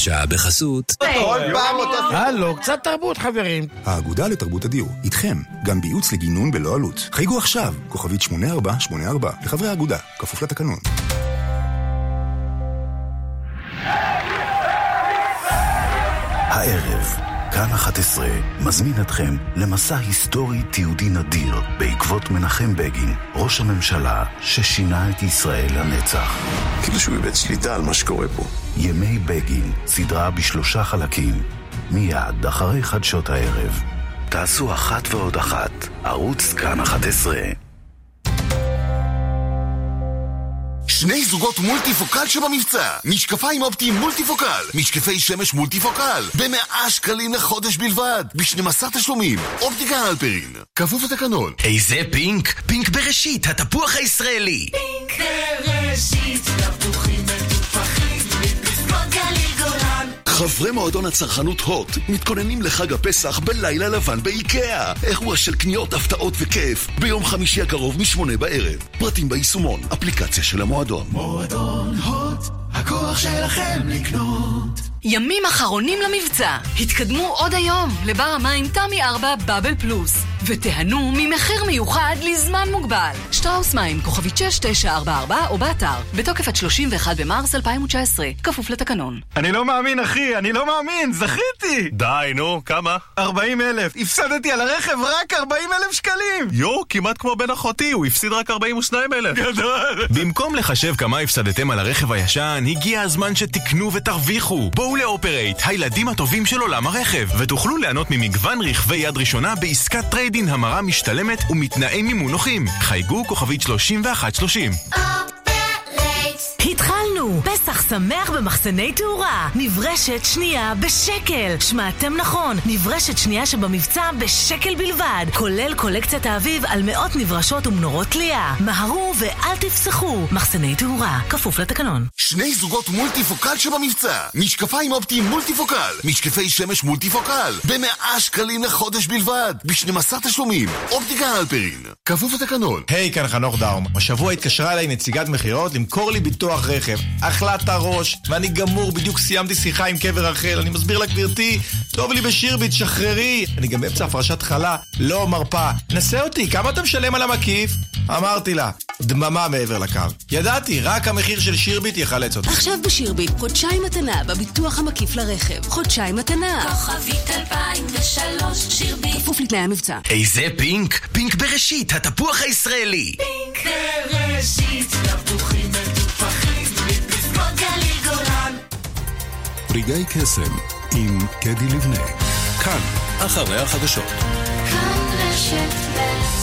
השעה בחסות. הלו, קצת תרבות, חברים. האגודה לתרבות הדיור, איתכם, גם בייעוץ לגינון בלא עלות. חייגו עכשיו, כוכבית 8484, לחברי האגודה, כפוף לתקנון. הערב, כאן 11, מזמין אתכם למסע היסטורי תיעודי נדיר בעקבות מנחם בגין, ראש הממשלה ששינה את ישראל לנצח. כאילו שהוא איבד שליטה על מה שקורה פה. ימי בגין, סדרה בשלושה חלקים, מיד אחרי חדשות הערב. תעשו אחת ועוד אחת, ערוץ כאן 11. שני זוגות מולטיפוקל שבמבצע. משקפיים אופטיים מולטיפוקל. משקפי שמש מולטיפוקל. במאה שקלים לחודש בלבד. ב-12 תשלומים. אופטיקה הלפרין. כפוף לתקנון. איזה פינק? פינק בראשית, התפוח הישראלי. פינק בראשית, תפוחים חברי מועדון הצרכנות הוט מתכוננים לחג הפסח בלילה לבן באיקאה. אירוע של קניות, הפתעות וכיף ביום חמישי הקרוב משמונה בערב. פרטים ביישומון, אפליקציה של המועדון. מועדון הוט, הכוח שלכם לקנות. ימים אחרונים למבצע. התקדמו עוד היום לבר המים תמי 4 בבל פלוס, ותיהנו ממחיר מיוחד לזמן מוגבל. שטראוס מים, כוכבית 6944 או באתר, בתוקף עד 31 במרס 2019, כפוף לתקנון. אני לא מאמין, אחי, אני לא מאמין, זכיתי! די, נו, כמה? 40 אלף, הפסדתי על הרכב רק 40 אלף שקלים! יואו, כמעט כמו בן אחותי, הוא הפסיד רק 42 אלף. גדול! במקום לחשב כמה הפסדתם על הרכב הישן, הגיע הזמן שתקנו ותרוויחו. בואו לאופרייט, הילדים הטובים של עולם הרכב, ותוכלו ליהנות ממגוון רכבי יד ראשונה בעסקת trade-in המרה משתלמת ומתנאי מימון נוחים. חייגו כוכבית 3130. התחלנו! פסח שמח במחסני תאורה. נברשת שנייה בשקל. שמעתם נכון, נברשת שנייה שבמבצע בשקל בלבד. כולל קולקציית האביב על מאות נברשות ומנורות תלייה. מהרו ואל תפסחו. מחסני תאורה, כפוף לתקנון. שני זוגות מולטיפוקל שבמבצע. משקפיים אופטיים מולטיפוקל. משקפי שמש מולטיפוקל. במאה שקלים לחודש בלבד. ב-12 תשלומים. אופטיקה הלפרין. כפוף לתקנון. היי, כאן חנוך דאום. השבוע התקשרה אליי נציגת מכירות למכור לי ביטוח רכב. אכלת הראש, ואני גמור, בדיוק סיימתי שיחה עם קבר רחל. אני מסביר לה, גברתי, טוב לי בשירביט, שחררי. אני גם באמצע הפרשת חלה, לא מרפה. נסה אותי, כמה אתה משלם על המקיף? אמרתי לה, דממה מעבר לקו. ידעתי, רק המחיר של שירביט יחלץ אותי. עכשיו בשירביט, חודשיים מתנה בביטוח המקיף לרכב. חודשיים מתנה. כוכבית 2003, שירביט. כפוף לתנאי המבצע. איזה פינק? פינק בראשית, התפוח הישראלי. פינק בראשית, תפוחים מטופחים, רגעי קסם עם קדי לבנה. כאן, אחרי החדשות. כאן רשת ב'